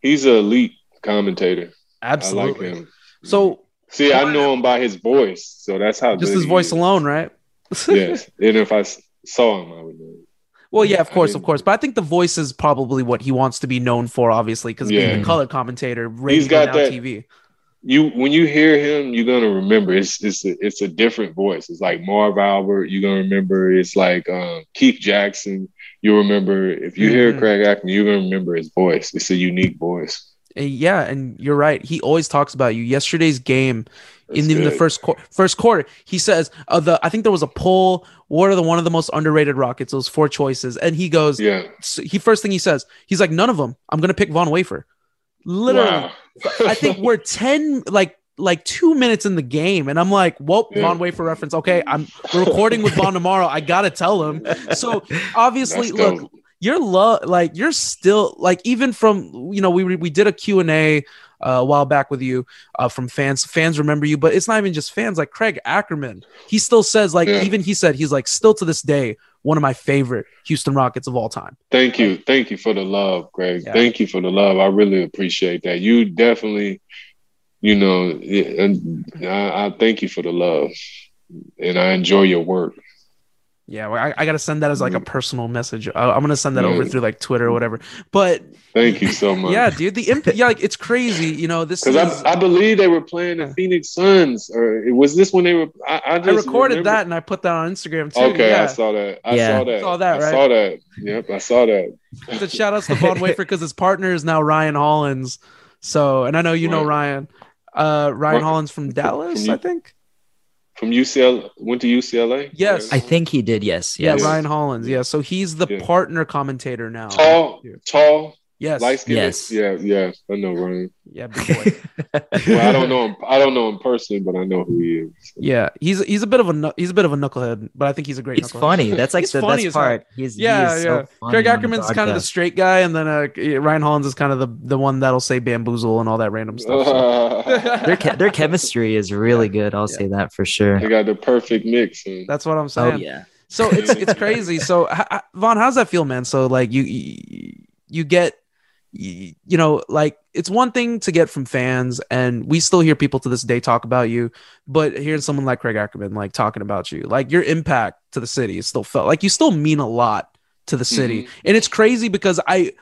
he's an elite commentator. absolutely. I like him. So See, I know him by his voice, so that's how just good his he voice is. alone, right? yes, (laughs) and if I s- saw him, I would know. Well, yeah, of I course, of course. But I think the voice is probably what he wants to be known for, obviously, because being a color commentator, radio He's got that- TV. You when you hear him, you're gonna remember. It's it's a, it's a different voice. It's like Marv Albert. You're gonna remember. It's like um, Keith Jackson. You remember if you hear Mhm. Craig Acton, you're gonna remember his voice. It's a unique voice. Yeah, and you're right. He always talks about you. Yesterday's game, in That's the good. first quarter, first quarter, he says, uh, "the I think there was a poll. What are the one of the most underrated Rockets? Those four choices." And he goes, Yeah. so he first thing he says, he's like, "None of them. I'm gonna pick Von Wafer." Literally, Wow. I think we're ten like like two minutes in the game, and I'm like, "Whoa, Yeah. Von Wafer reference." Okay, I'm we're recording with Von tomorrow. I gotta tell him. So obviously, look, you're lo- like you're still like even from you know we we did a q&a uh, a while back with you uh, from fans fans remember you but it's not even just fans like craig ackerman he still says like Yeah. even he said he's like still to this day one of my favorite houston rockets of all time Thank you. Thank you for the love, Greg. Yeah. Thank you for the love. I really appreciate that. You definitely, you know, and I, I thank you for the love. And I enjoy your work. Yeah well, I, I gotta send that as like a personal message I, i'm gonna send that over through like twitter or whatever but Thank you so much. yeah dude the impact yeah like it's crazy you know this is Because I, I believe they were playing the Phoenix Suns, or was this when they were? I, I I recorded remember- that and I put that on Instagram too. Okay, yeah. I saw that. I Yeah. saw that. Saw that, I right? saw that. Yep, I saw that. So shout outs to Von Wafer because his partner is now Ryan Hollins. So, and I know you know Ryan. Uh, Ryan Right. Hollins from Dallas, you- I think. From UCLA went to UCLA. Yes. I think he did. Yes. Yeah, Ryan Hollins. Yeah, so he's the Yeah. partner commentator now. Tall, tall, Yes. light skinned. Yes. Yeah, yeah. I know Ryan. Yeah, big boy. (laughs) Well, I don't know him. I don't know him personally, but I know who he is. yeah, he's he's a bit of a he's a bit of a knucklehead, but I think he's a great. He's knucklehead. funny. That's like He's the funny best as hell. part. He's yeah, he is yeah. so funny Craig Ackerman's kind of the straight guy, and then uh, Ryan Hollins is kind of the the one that'll say bamboozle and all that random stuff. so. (laughs) their che- their chemistry is really good. I'll say that for sure. They got the perfect mix. And That's what I'm saying. Oh yeah. So it's it's crazy. So h- h- Von, how's that feel, man? So like you you, you get you, you know like it's one thing to get from fans, and we still hear people to this day talk about you, but hearing someone like Craig Ackerman like talking about you, like your impact to the city is still felt. Like you still mean a lot to the city, mm-hmm. and it's crazy because I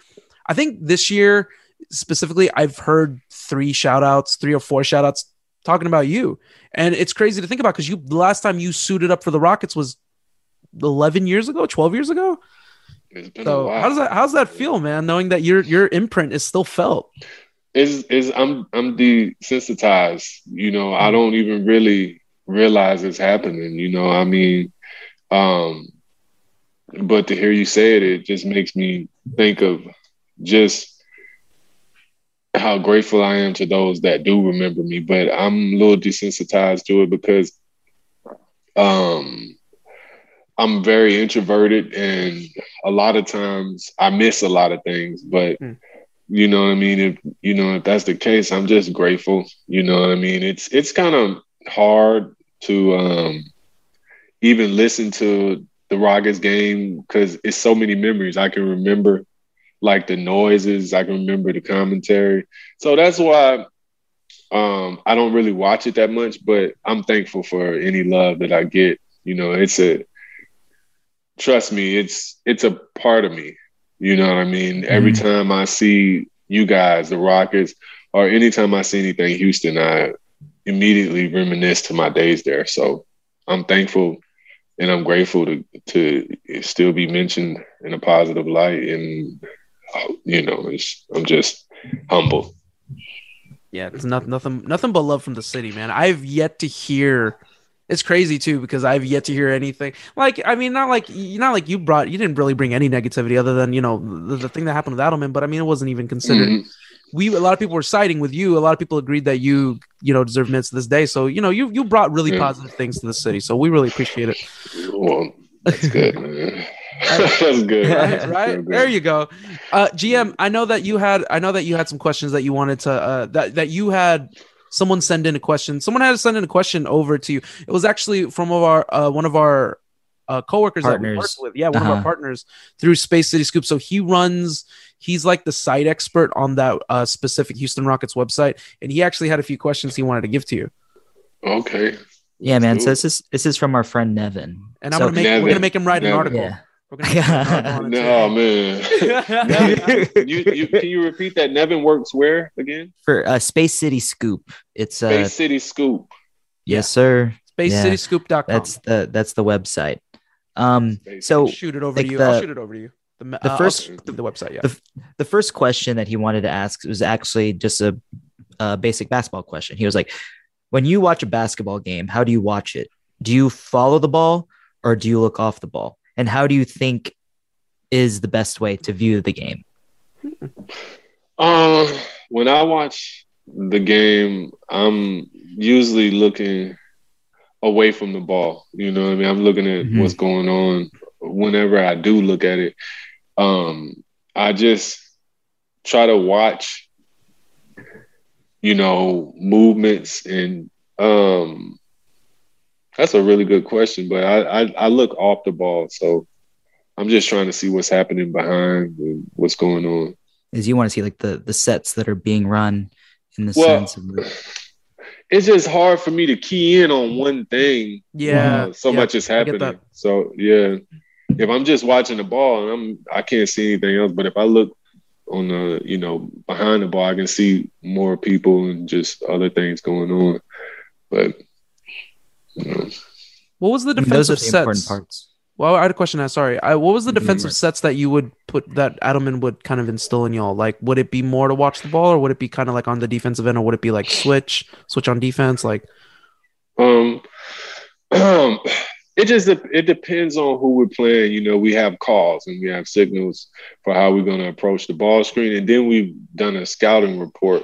I think this year specifically I've heard three shout outs, three or four shout outs talking about you. And it's crazy to think about because you the last time you suited up for the Rockets was 11 years ago, 12 years ago. So while. how does that how's that feel, man? Knowing that your your imprint is still felt. is is I'm I'm desensitized. You know, I don't even really realize it's happening. You know, I mean, um, but to hear you say it, it just makes me think of just how grateful I am to those that do remember me. But I'm a little desensitized to it because um I'm very introverted and a lot of times I miss a lot of things, but Mm. you know what I mean? If you know if that's the case, I'm just grateful. You know what I mean? It's it's kind of hard to um even listen to the Rockets game because it's so many memories. I can remember like the noises, I can remember the commentary. So that's why um I don't really watch it that much, but I'm thankful for any love that I get. You know, it's a trust me, it's it's a part of me. You know what I mean? Every mm-hmm. time I see you guys, the Rockets, or anytime I see anything Houston, I immediately reminisce to my days there. So I'm thankful and I'm grateful to to still be mentioned in a positive light. And you know, it's, I'm just humble. Yeah, it's not, nothing nothing but love from the city, man. I've yet to hear it's crazy too because I've yet to hear anything like I mean not like not like you brought you didn't really bring any negativity other than you know the, the thing that happened with Adelman but I mean it wasn't even considered Mhm. we a lot of people were siding with you a lot of people agreed that you you know deserve minutes to this day so you know you you brought really Yeah. positive things to the city so we really appreciate it Well, that's good, man. (laughs) (laughs) that's good. right, right? good. there you go uh gm i know that you had i know that you had some questions that you wanted to uh that that you had someone send in a question someone had to send in a question over to you it was actually from one of our uh one of our uh coworkers that we work Partners. with yeah one of Uh-huh. our partners through space city scoop so he runs he's like the site expert on that uh specific houston rockets website and he actually had a few questions he wanted to give to you Okay. Yeah, man. So this is this is from our friend Nevin. and i'm So- gonna make we're gonna make him write an article Yeah. We're gonna make him write an article on it, too. No man. (laughs) you, you can you repeat that? Nevin works where again? for uh, Space City Scoop. It's uh, Space City Scoop. yes, sir. Yeah. spacecityscoop.com That's the that's the website. Um, Space so shoot it over like to you. the- I'll shoot it over to you. The, the uh, first- the, the website, yeah. the, the first question that he wanted to ask was actually just a, a basic basketball question. He was like, "When you watch a basketball game, how do you watch it? Do you follow the ball or do you look off the ball? And how do you think is the best way to view the game?" Um, when I watch the game, I'm usually looking away from the ball. You know what I mean? I'm looking at Mhm. what's going on. Whenever I do look at it, um, I just try to watch, you know, movements and um, that's a really good question. But I, I I look off the ball, so I'm just trying to see what's happening behind and what's going on. Is you want to see like the the sets that are being run in the Well, sense of (sighs) it's just hard for me to key in on one thing. Yeah, Uh, so yeah, much is happening. So yeah, if I'm just watching the ball and I'm I can't see anything else. But if I look on the you know behind the ball, I can see more people and just other things going on. But What was the I mean, those defensive are the important sets? parts. Well, I had a question. Sorry, I, what was the Mhm. defensive sets that you would put that Adelman would kind of instill in y'all? Like, would it be more to watch the ball, or would it be kind of like on the defensive end, or would it be like switch, switch on defense? Like, Um, Um, it just it depends on who we're playing. You know, we have calls and we have signals for how we're going to approach the ball screen, and then we've done a scouting report.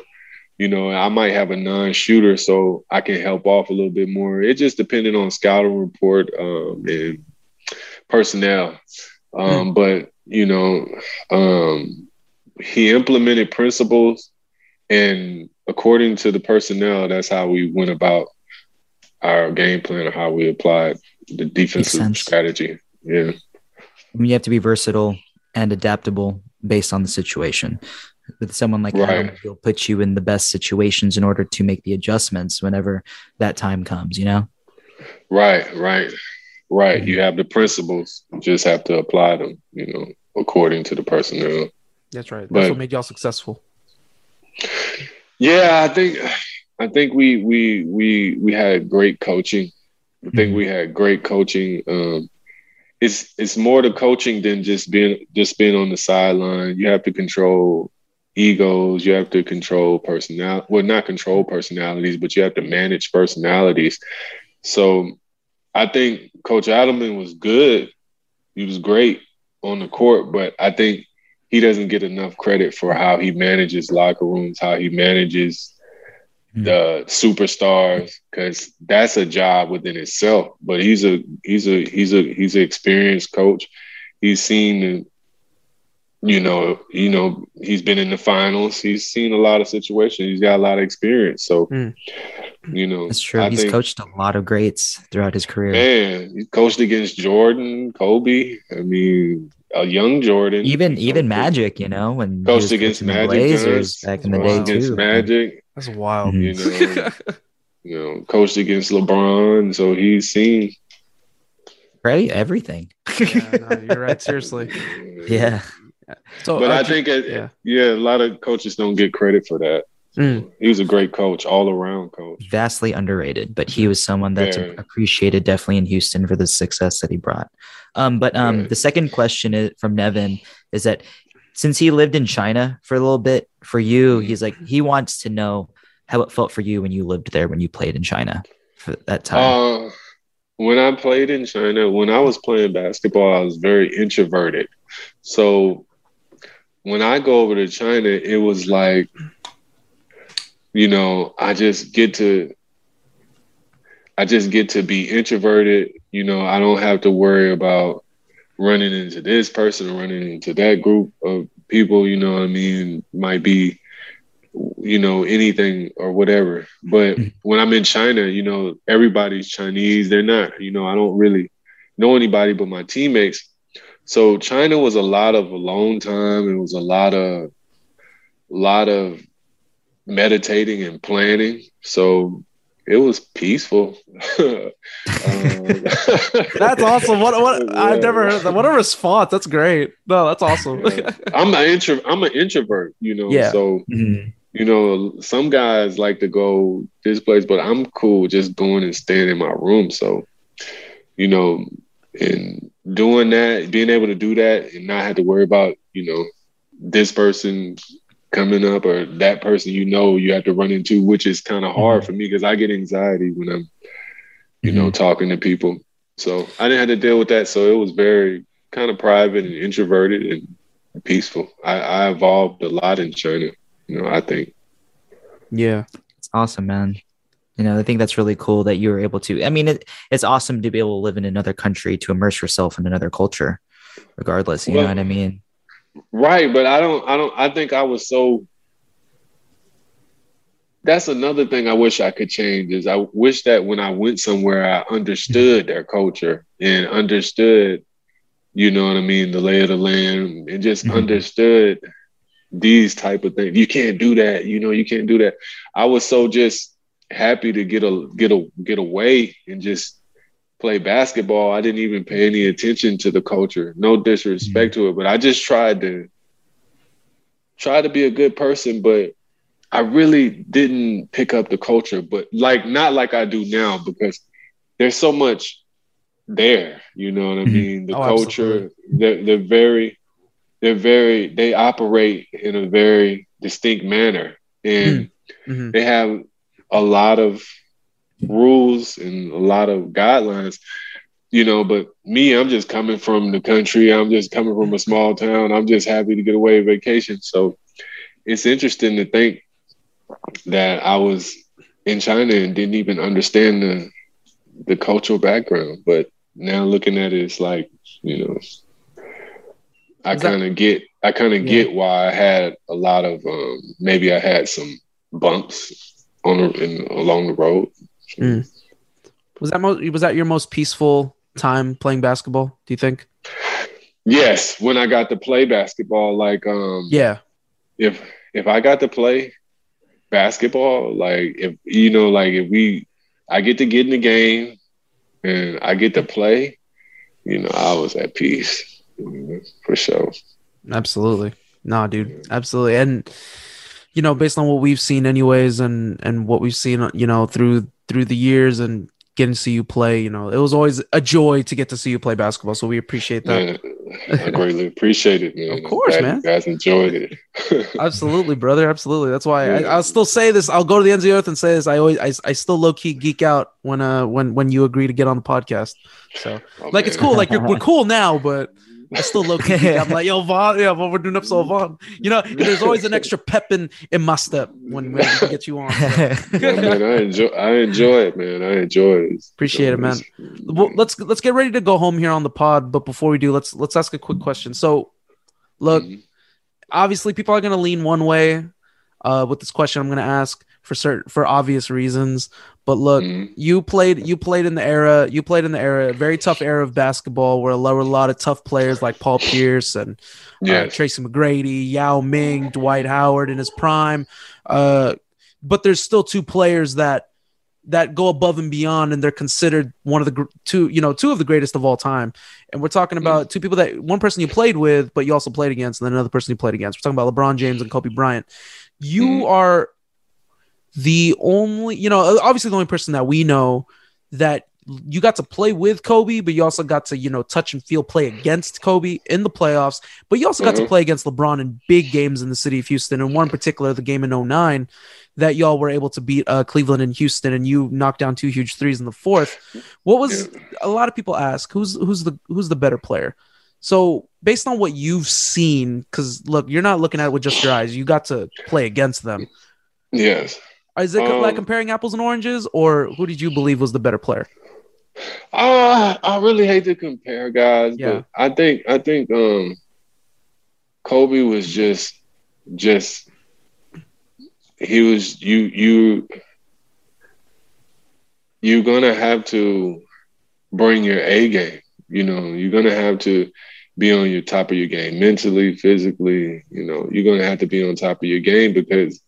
You know, I might have a non-shooter, so I can help off a little bit more. It just depended on scouting report um, and personnel. Um, mm. But you know, um, he implemented principles, and according to the personnel, that's how we went about our game plan or how we applied the defensive strategy. Yeah. I mean, you have to be versatile and adaptable based on the situation. With someone like right. Adam, he'll put you in the best situations in order to make the adjustments whenever that time comes, you know? Right, right, right. You have the principles, you just have to apply them, you know, according to the personnel. That's right. That's but, what made y'all successful. Yeah, I think I think we we we we had great coaching. I think we had great coaching. Um, it's it's more the coaching than just being just being on the sideline. You have to control egos. You have to control personality. Well, not control personalities, but you have to manage personalities. So, I think Coach Adelman was good. He was great on the court, but I think he doesn't get enough credit for how he manages locker rooms, how he manages Mm-hmm. the superstars because that's a job within itself. But he's a he's a he's a he's an experienced coach. He's seen you know, you know, he's been in the finals. He's seen a lot of situations. He's got a lot of experience. So, mm. you know, that's true. I he's think, coached a lot of greats throughout his career. Man, he coached against Jordan, Kobe. I mean, a young Jordan. Even even Magic, you know, when coached against Magic Blazers back in the day too. Magic. That's wild. You know, you know, coached against LeBron, so he's seen right everything. yeah, no, you're right. Seriously. (laughs) Yeah. So, but I think, it, yeah. yeah, a lot of coaches don't get credit for that. Mm. He was a great coach, all around coach. Vastly underrated, but he was someone that's yeah. appreciated definitely in Houston for the success that he brought. Um, but um, the second question is, from Nevin is that since he lived in China for a little bit, for you, he's like he wants to know how it felt for you when you lived there when you played in China for that time. Uh, when I played in China, when I was playing basketball, I was very introverted. So when I go over to China, it was like, you know, I just get to I just get to be introverted. You know, I don't have to worry about running into this person or running into that group of people, you know what I mean, might be, you know, anything or whatever. But mm-hmm. when I'm in China, you know, everybody's Chinese. They're not, you know, I don't really know anybody but my teammates. So China was a lot of alone time. It was a lot of, lot of meditating and planning. So it was peaceful. (laughs) um, that's awesome. What what yeah. (laughs) I've never heard that. What a response. That's great. No, that's awesome. I'm an intro I'm an introvert, you know. Yeah. So mm-hmm. you know, some guys like to go this place, but I'm cool just going and staying in my room. So, you know, and doing that, being able to do that and not have to worry about, you know, this person coming up or that person you know you have to run into, which is kind of hard mm-hmm. for me because I get anxiety when I'm, you mm-hmm. know, talking to people. So I didn't have to deal with that. So it was very kind of private and introverted and peaceful. I, I evolved a lot in China, you know, I think. Yeah. It's awesome, man. You know, I think that's really cool that you were able to. I mean, it, it's awesome to be able to live in another country to immerse yourself in another culture, regardless. You well, know what I mean? Right, but I don't I don't I think I was so that's another thing I wish I could change is I wish that when I went somewhere I understood their culture and understood, you know what I mean, the lay of the land and just mm-hmm. understood these type of things. You can't do that, you know, you can't do that. I was so just happy to get a get a get away and just play basketball, I didn't even pay any attention to the culture. No disrespect mm-hmm. to it, but I just tried to try to be a good person, but I really didn't pick up the culture, but like not like I do now because there's so much there. You know what I mm-hmm. mean? The oh, culture, they're, they're very, they're very, they operate in a very distinct manner, and mm-hmm. they have a lot of rules and a lot of guidelines you know, but me, I'm just coming from the country. I'm just coming from a small town. I'm just happy to get away vacation. So it's interesting to think that I was in China and didn't even understand the the cultural background. But now looking at it, it's like, you know, I kind of get I kind of yeah. get why I had a lot of um, maybe I had some bumps on in, along the road. Mm. Was that most was that your most peaceful time playing basketball? Do you think? Yes, when I got to play basketball, like um, yeah, if if I got to play basketball, like if you know, like if we, I get to get in the game and I get to play, you know, I was at peace for sure. Absolutely, no, dude, absolutely, and you know, based on what we've seen, anyways, and and what we've seen, you know, through through the years and getting to see you play. You know, it was always a joy to get to see you play basketball. So we appreciate that. I greatly appreciate it, man. of course, man. You guys enjoyed it. (laughs) Absolutely, brother. Absolutely. That's why I, will still say this. I'll go to the ends of the earth and say this. I always, I, I still low key geek out when, uh, when, when you agree to get on the podcast. So, oh, like, man. it's cool. Like, you're, we're (laughs) cool now, but I still low key. I'm like, yo, Von, yeah, well, we're doing episode Von. You know, there's always an extra pep in, in my step when, when we get you on. So. (laughs) man, I enjoy, I enjoy it, man. I enjoy it. Appreciate it, man. Well, let's let's get ready to go home here on the pod. But before we do, let's let's ask a quick question. So, look, mm-hmm. obviously, people are going to lean one way uh, with this question. I'm going to ask for certain for obvious reasons. But look, mm-hmm. you played you played in the era you played in the era very tough era of basketball where there were a lot of tough players like Paul Pierce and uh, Tracy McGrady, Yao Ming, Dwight Howard in his prime. Uh, but there's still two players that that go above and beyond and they're considered one of the gr- two you know two of the greatest of all time and we're talking about mm-hmm. two people that one person you played with but you also played against and then another person you played against we're talking about lebron james and kobe bryant you mm-hmm. are the only, you know, obviously the only person that we know that you got to play with Kobe, but you also got to, you know, touch and feel play against Kobe in the playoffs. But you also got mm-hmm. to play against LeBron in big games in the city of Houston. And one particular, the game in 09, that y'all were able to beat uh, Cleveland and Houston, and you knocked down two huge threes in the fourth. What was a lot of people ask who's who's the who's the better player? So based on what you've seen, because look, you're not looking at it with just your eyes. You got to play against them. Yes. Is it um, like comparing apples and oranges, or who did you believe was the better player? Uh, I really hate to compare guys, yeah. but I think I think um Kobe was just just he was you you you're gonna have to bring your A game. You know, you're gonna have to be on your top of your game mentally, physically. You know, you're gonna have to be on top of your game because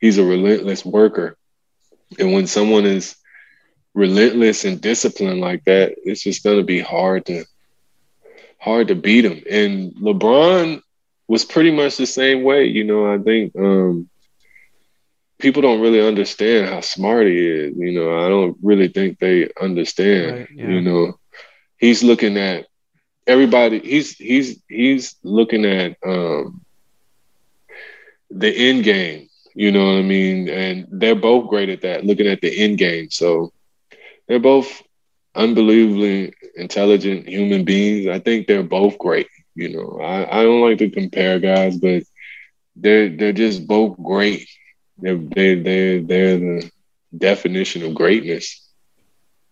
he's a relentless worker. And when someone is relentless and disciplined like that, it's just going to be hard to hard to beat him. And LeBron was pretty much the same way. You know, I think um, people don't really understand how smart he is. You know, I don't really think they understand. Right, yeah. You know, he's looking at everybody. He's he's he's looking at um, the end game you know what I mean? And they're both great at that, looking at the end game. So they're both unbelievably intelligent human beings. I think they're both great. You know, I, I don't like to compare guys, but they're they're just both great. They're they they they're the definition of greatness.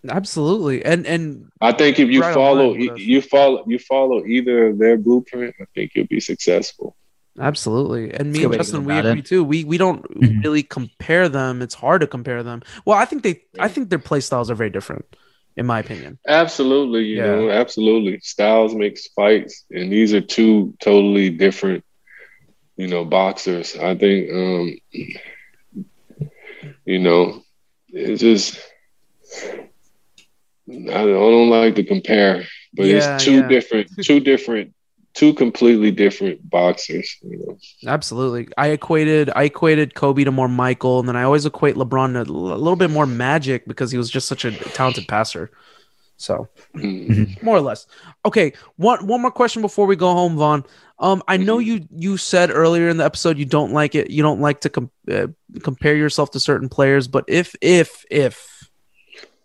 Absolutely, and and I think if you right follow you follow you follow either of their blueprint, I think you'll be successful. Absolutely. And me and Justin, we agree it. too. We we don't mm-hmm. really compare them. It's hard to compare them. Well, I think they I think their play styles are very different, in my opinion. Absolutely, you yeah. know, absolutely. Styles makes fights, and these are two totally different, you know, boxers. I think um you know, it's just I don't like to compare, but yeah, it's two yeah. different two different two completely different boxers. You know? Absolutely. I equated I equated Kobe to more Michael, and then I always equate LeBron to a little bit more Magic because he was just such a talented passer. So, mm-hmm. more or less. Okay, one one more question before we go home, Von. Um, I know mm-hmm. you you said earlier in the episode you don't like it. You don't like to com- uh, compare yourself to certain players, but if if if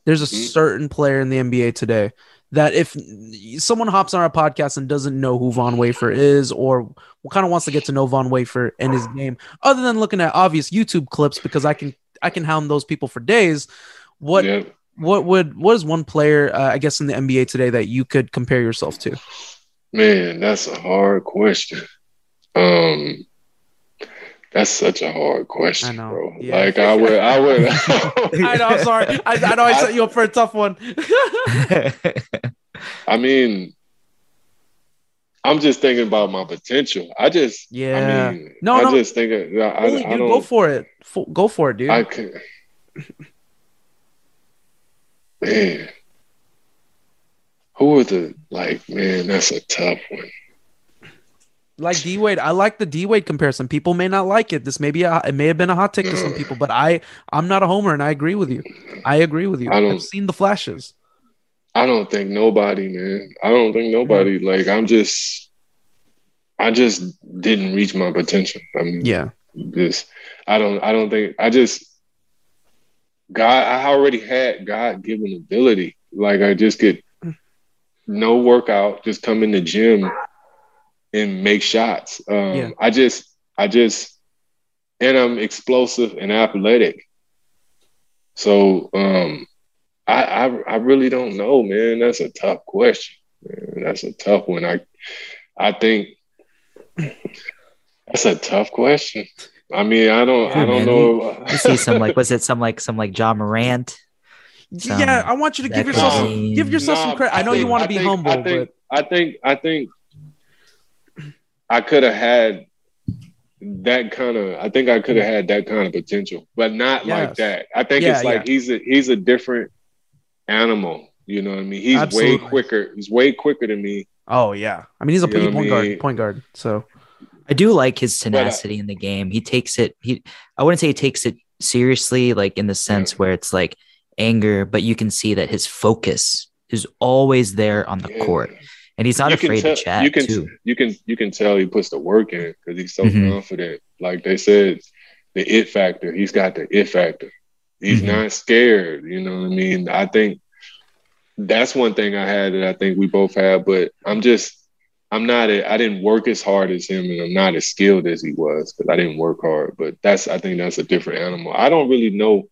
There's a Mm-hmm. certain player in the NBA today that if someone hops on our podcast and doesn't know who Von Wafer is or kind of wants to get to know Von Wafer and his game, other than looking at obvious YouTube clips, because I can I can hound those people for days. What Yep. what would what is one player uh, I guess in the NBA today that you could compare yourself to? Man, that's a hard question. Um, that's such a hard question, bro. Yeah. Like I would, I would. (laughs) (laughs) I know. I'm sorry. I, I know I set you up for a tough one. (laughs) I mean, I'm just thinking about my potential. I just, Yeah. I mean, No, I no. just think, I, I, Really, I dude, go for it. Fo- Go for it, dude. I could, man. Who are the like? Man, that's a tough one. Like D Wade, I like the D Wade comparison. People may not like it. This may be a, it may have been a hot take to some people, but I I'm not a homer and I agree with you. I agree with you. I don't- I've seen the flashes. I don't think nobody, man. I don't think nobody. Like I'm just, I just didn't reach my potential. I mean, Yeah. Just, I don't, I don't think. I just, God, I already had God given ability. Like I just get no workout, just come in the gym and make shots. Um, Yeah. I just, I just, and I'm explosive and athletic. So, um, I, I, I really don't know, man. That's a tough question. Man. That's a tough one. I, I think that's a tough question. I mean, I don't, I don't man, know. You see some like was it some like some like Ja Morant? Some- yeah, I want you to give yourself some, LaVine. give yourself Nah, some credit. I know you think- want to be think- humble, I think, but I think, I think, I could have had that kind of. I think I could have had that kind of potential, but not like that. I think Yeah, it's like yeah. he's a he's a different animal. You know what I mean? He's Absolutely. way quicker. He's way quicker than me. oh yeah, I mean he's a You know point guard, mean? point guard. So I do like his uh, tenacity in the game. He takes it. He I wouldn't say he takes it seriously, like in the sense where it's like anger, but you can see that his focus is always there on the Yeah. court, and he's not You can afraid tell- to chat You can too. you can you can tell he puts the work in because he's so Mhm. confident. Like they said, the it factor. He's got the it factor. He's Mhm. not scared. You know what I mean? I think that's one thing I had that I think we both had. But I'm just I'm not. A, I didn't work as hard as him, and I'm not as skilled as he was because I didn't work hard. But that's I think that's a different animal. I don't really know.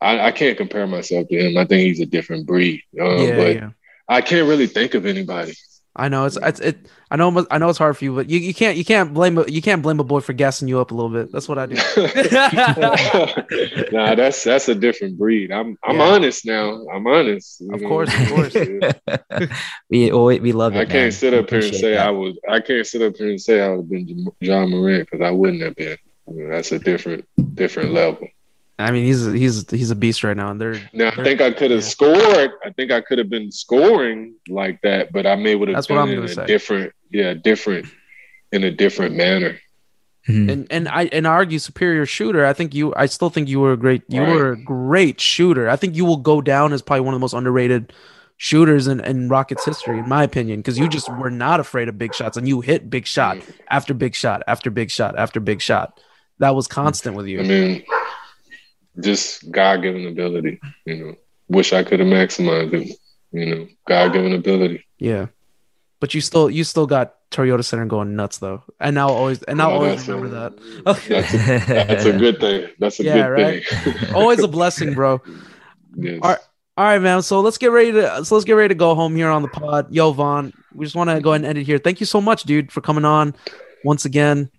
I, I can't compare myself to him. I think he's a different breed. Um, yeah, but yeah. I can't really think of anybody. I know it's it's it. I know I know it's hard for you, but you, you can't you can't blame a, you can't blame a boy for gassing you up a little bit. That's what I do. (laughs) nah, that's that's a different breed. I'm I'm Yeah. honest now. I'm honest. Of know. course, of course. (laughs) we always, we love it. I can't man. sit up here and say that. I was. I can't sit up here and say I would have been Ja Morant because I wouldn't have been. You know, that's a different different level. I mean, he's he's he's a beast right now, and they're Now I they're- think I could have yeah. scored. I think I could have been scoring like that, but I may would have That's what I'm in gonna a say. different, yeah, different in a different manner. Mhm. and and I and I argue superior shooter. I think you. I still think you were a great. You Right. were a great shooter. I think you will go down as probably one of the most underrated shooters in, in Rockets history, in my opinion, because you just were not afraid of big shots and you hit big shot Mm. after big shot after big shot after big shot. That was constant with I you. mean, just God given ability. You know, wish I could have maximized it. You know, God given ability. Yeah. But you still you still got Toyota Center going nuts though. And now always and now Oh, always that's a- remember that. That's a, that's a (laughs) good thing. That's a Yeah, good right? thing. (laughs) always a blessing, bro. Yes. All right. All right, man. So let's get ready to so let's get ready to go home here on the pod. Yo, Von, we just want to go ahead and end it here. Thank you so much, dude, for coming on once again.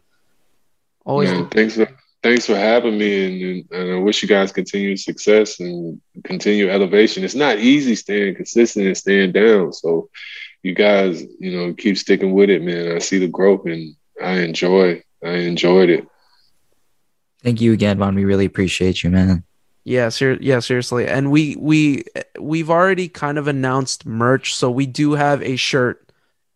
Always Man, thanks for thanks for having me, and, and, and I wish you guys continued success and continue elevation. It's not easy staying consistent and staying down. So, you guys, you know, keep sticking with it, man. I see the growth, and I enjoy. I enjoyed it. Thank you again, Von. We really appreciate you, man. Yeah, ser- yeah, seriously. And we we we've already kind of announced merch, so we do have a shirt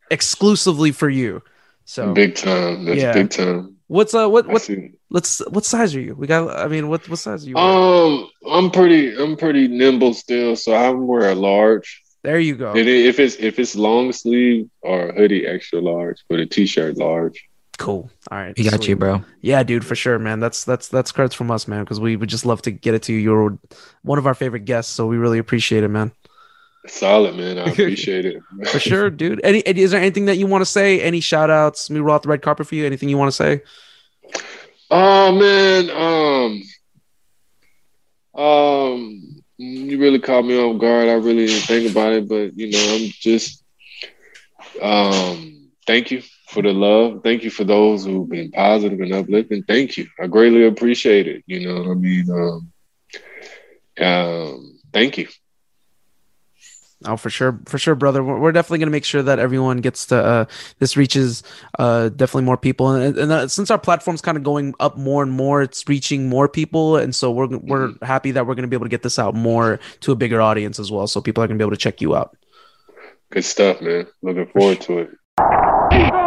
exclusively for you. So Big time. That's Yeah. big time. What's uh what what let's what size are you? We got I mean what what size are you? Um, I'm pretty. I'm pretty nimble still, so I wear a large. there you go. And if it's if it's long sleeve or hoodie, extra large, but a t-shirt large. Cool. All right. We got sweet. you, bro. Yeah, dude, for sure, man. That's that's that's credits from us, man, because we would just love to get it to you. You're one of our favorite guests, so we really appreciate it, man. Solid, man. I (laughs) appreciate it. for sure, dude. Any is there anything that you want to say? Any shout outs? Me roll out the red carpet for you. Anything you want to say? Oh man, um, um, you really caught me off guard. I really didn't think about it, but you know, I'm just, um, thank you for the love. Thank you for those who've been positive and uplifting. Thank you. I greatly appreciate it. You know what I mean? Um, um, thank you. Oh, for sure, for sure, brother. We're, we're definitely going to make sure that everyone gets to uh, this reaches uh, definitely more people, and, and uh, since our platform's kind of going up more and more, it's reaching more people, and so we're we're happy that we're going to be able to get this out more to a bigger audience as well. So people are going to be able to check you out. Good stuff, man. Looking forward to it.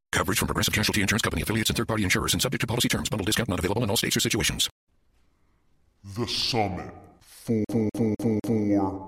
Coverage from Progressive Casualty Insurance Company affiliates and third party insurers and subject to policy terms. Bundle discount not available in all states or situations. The Summit. Four, four, four, four, four.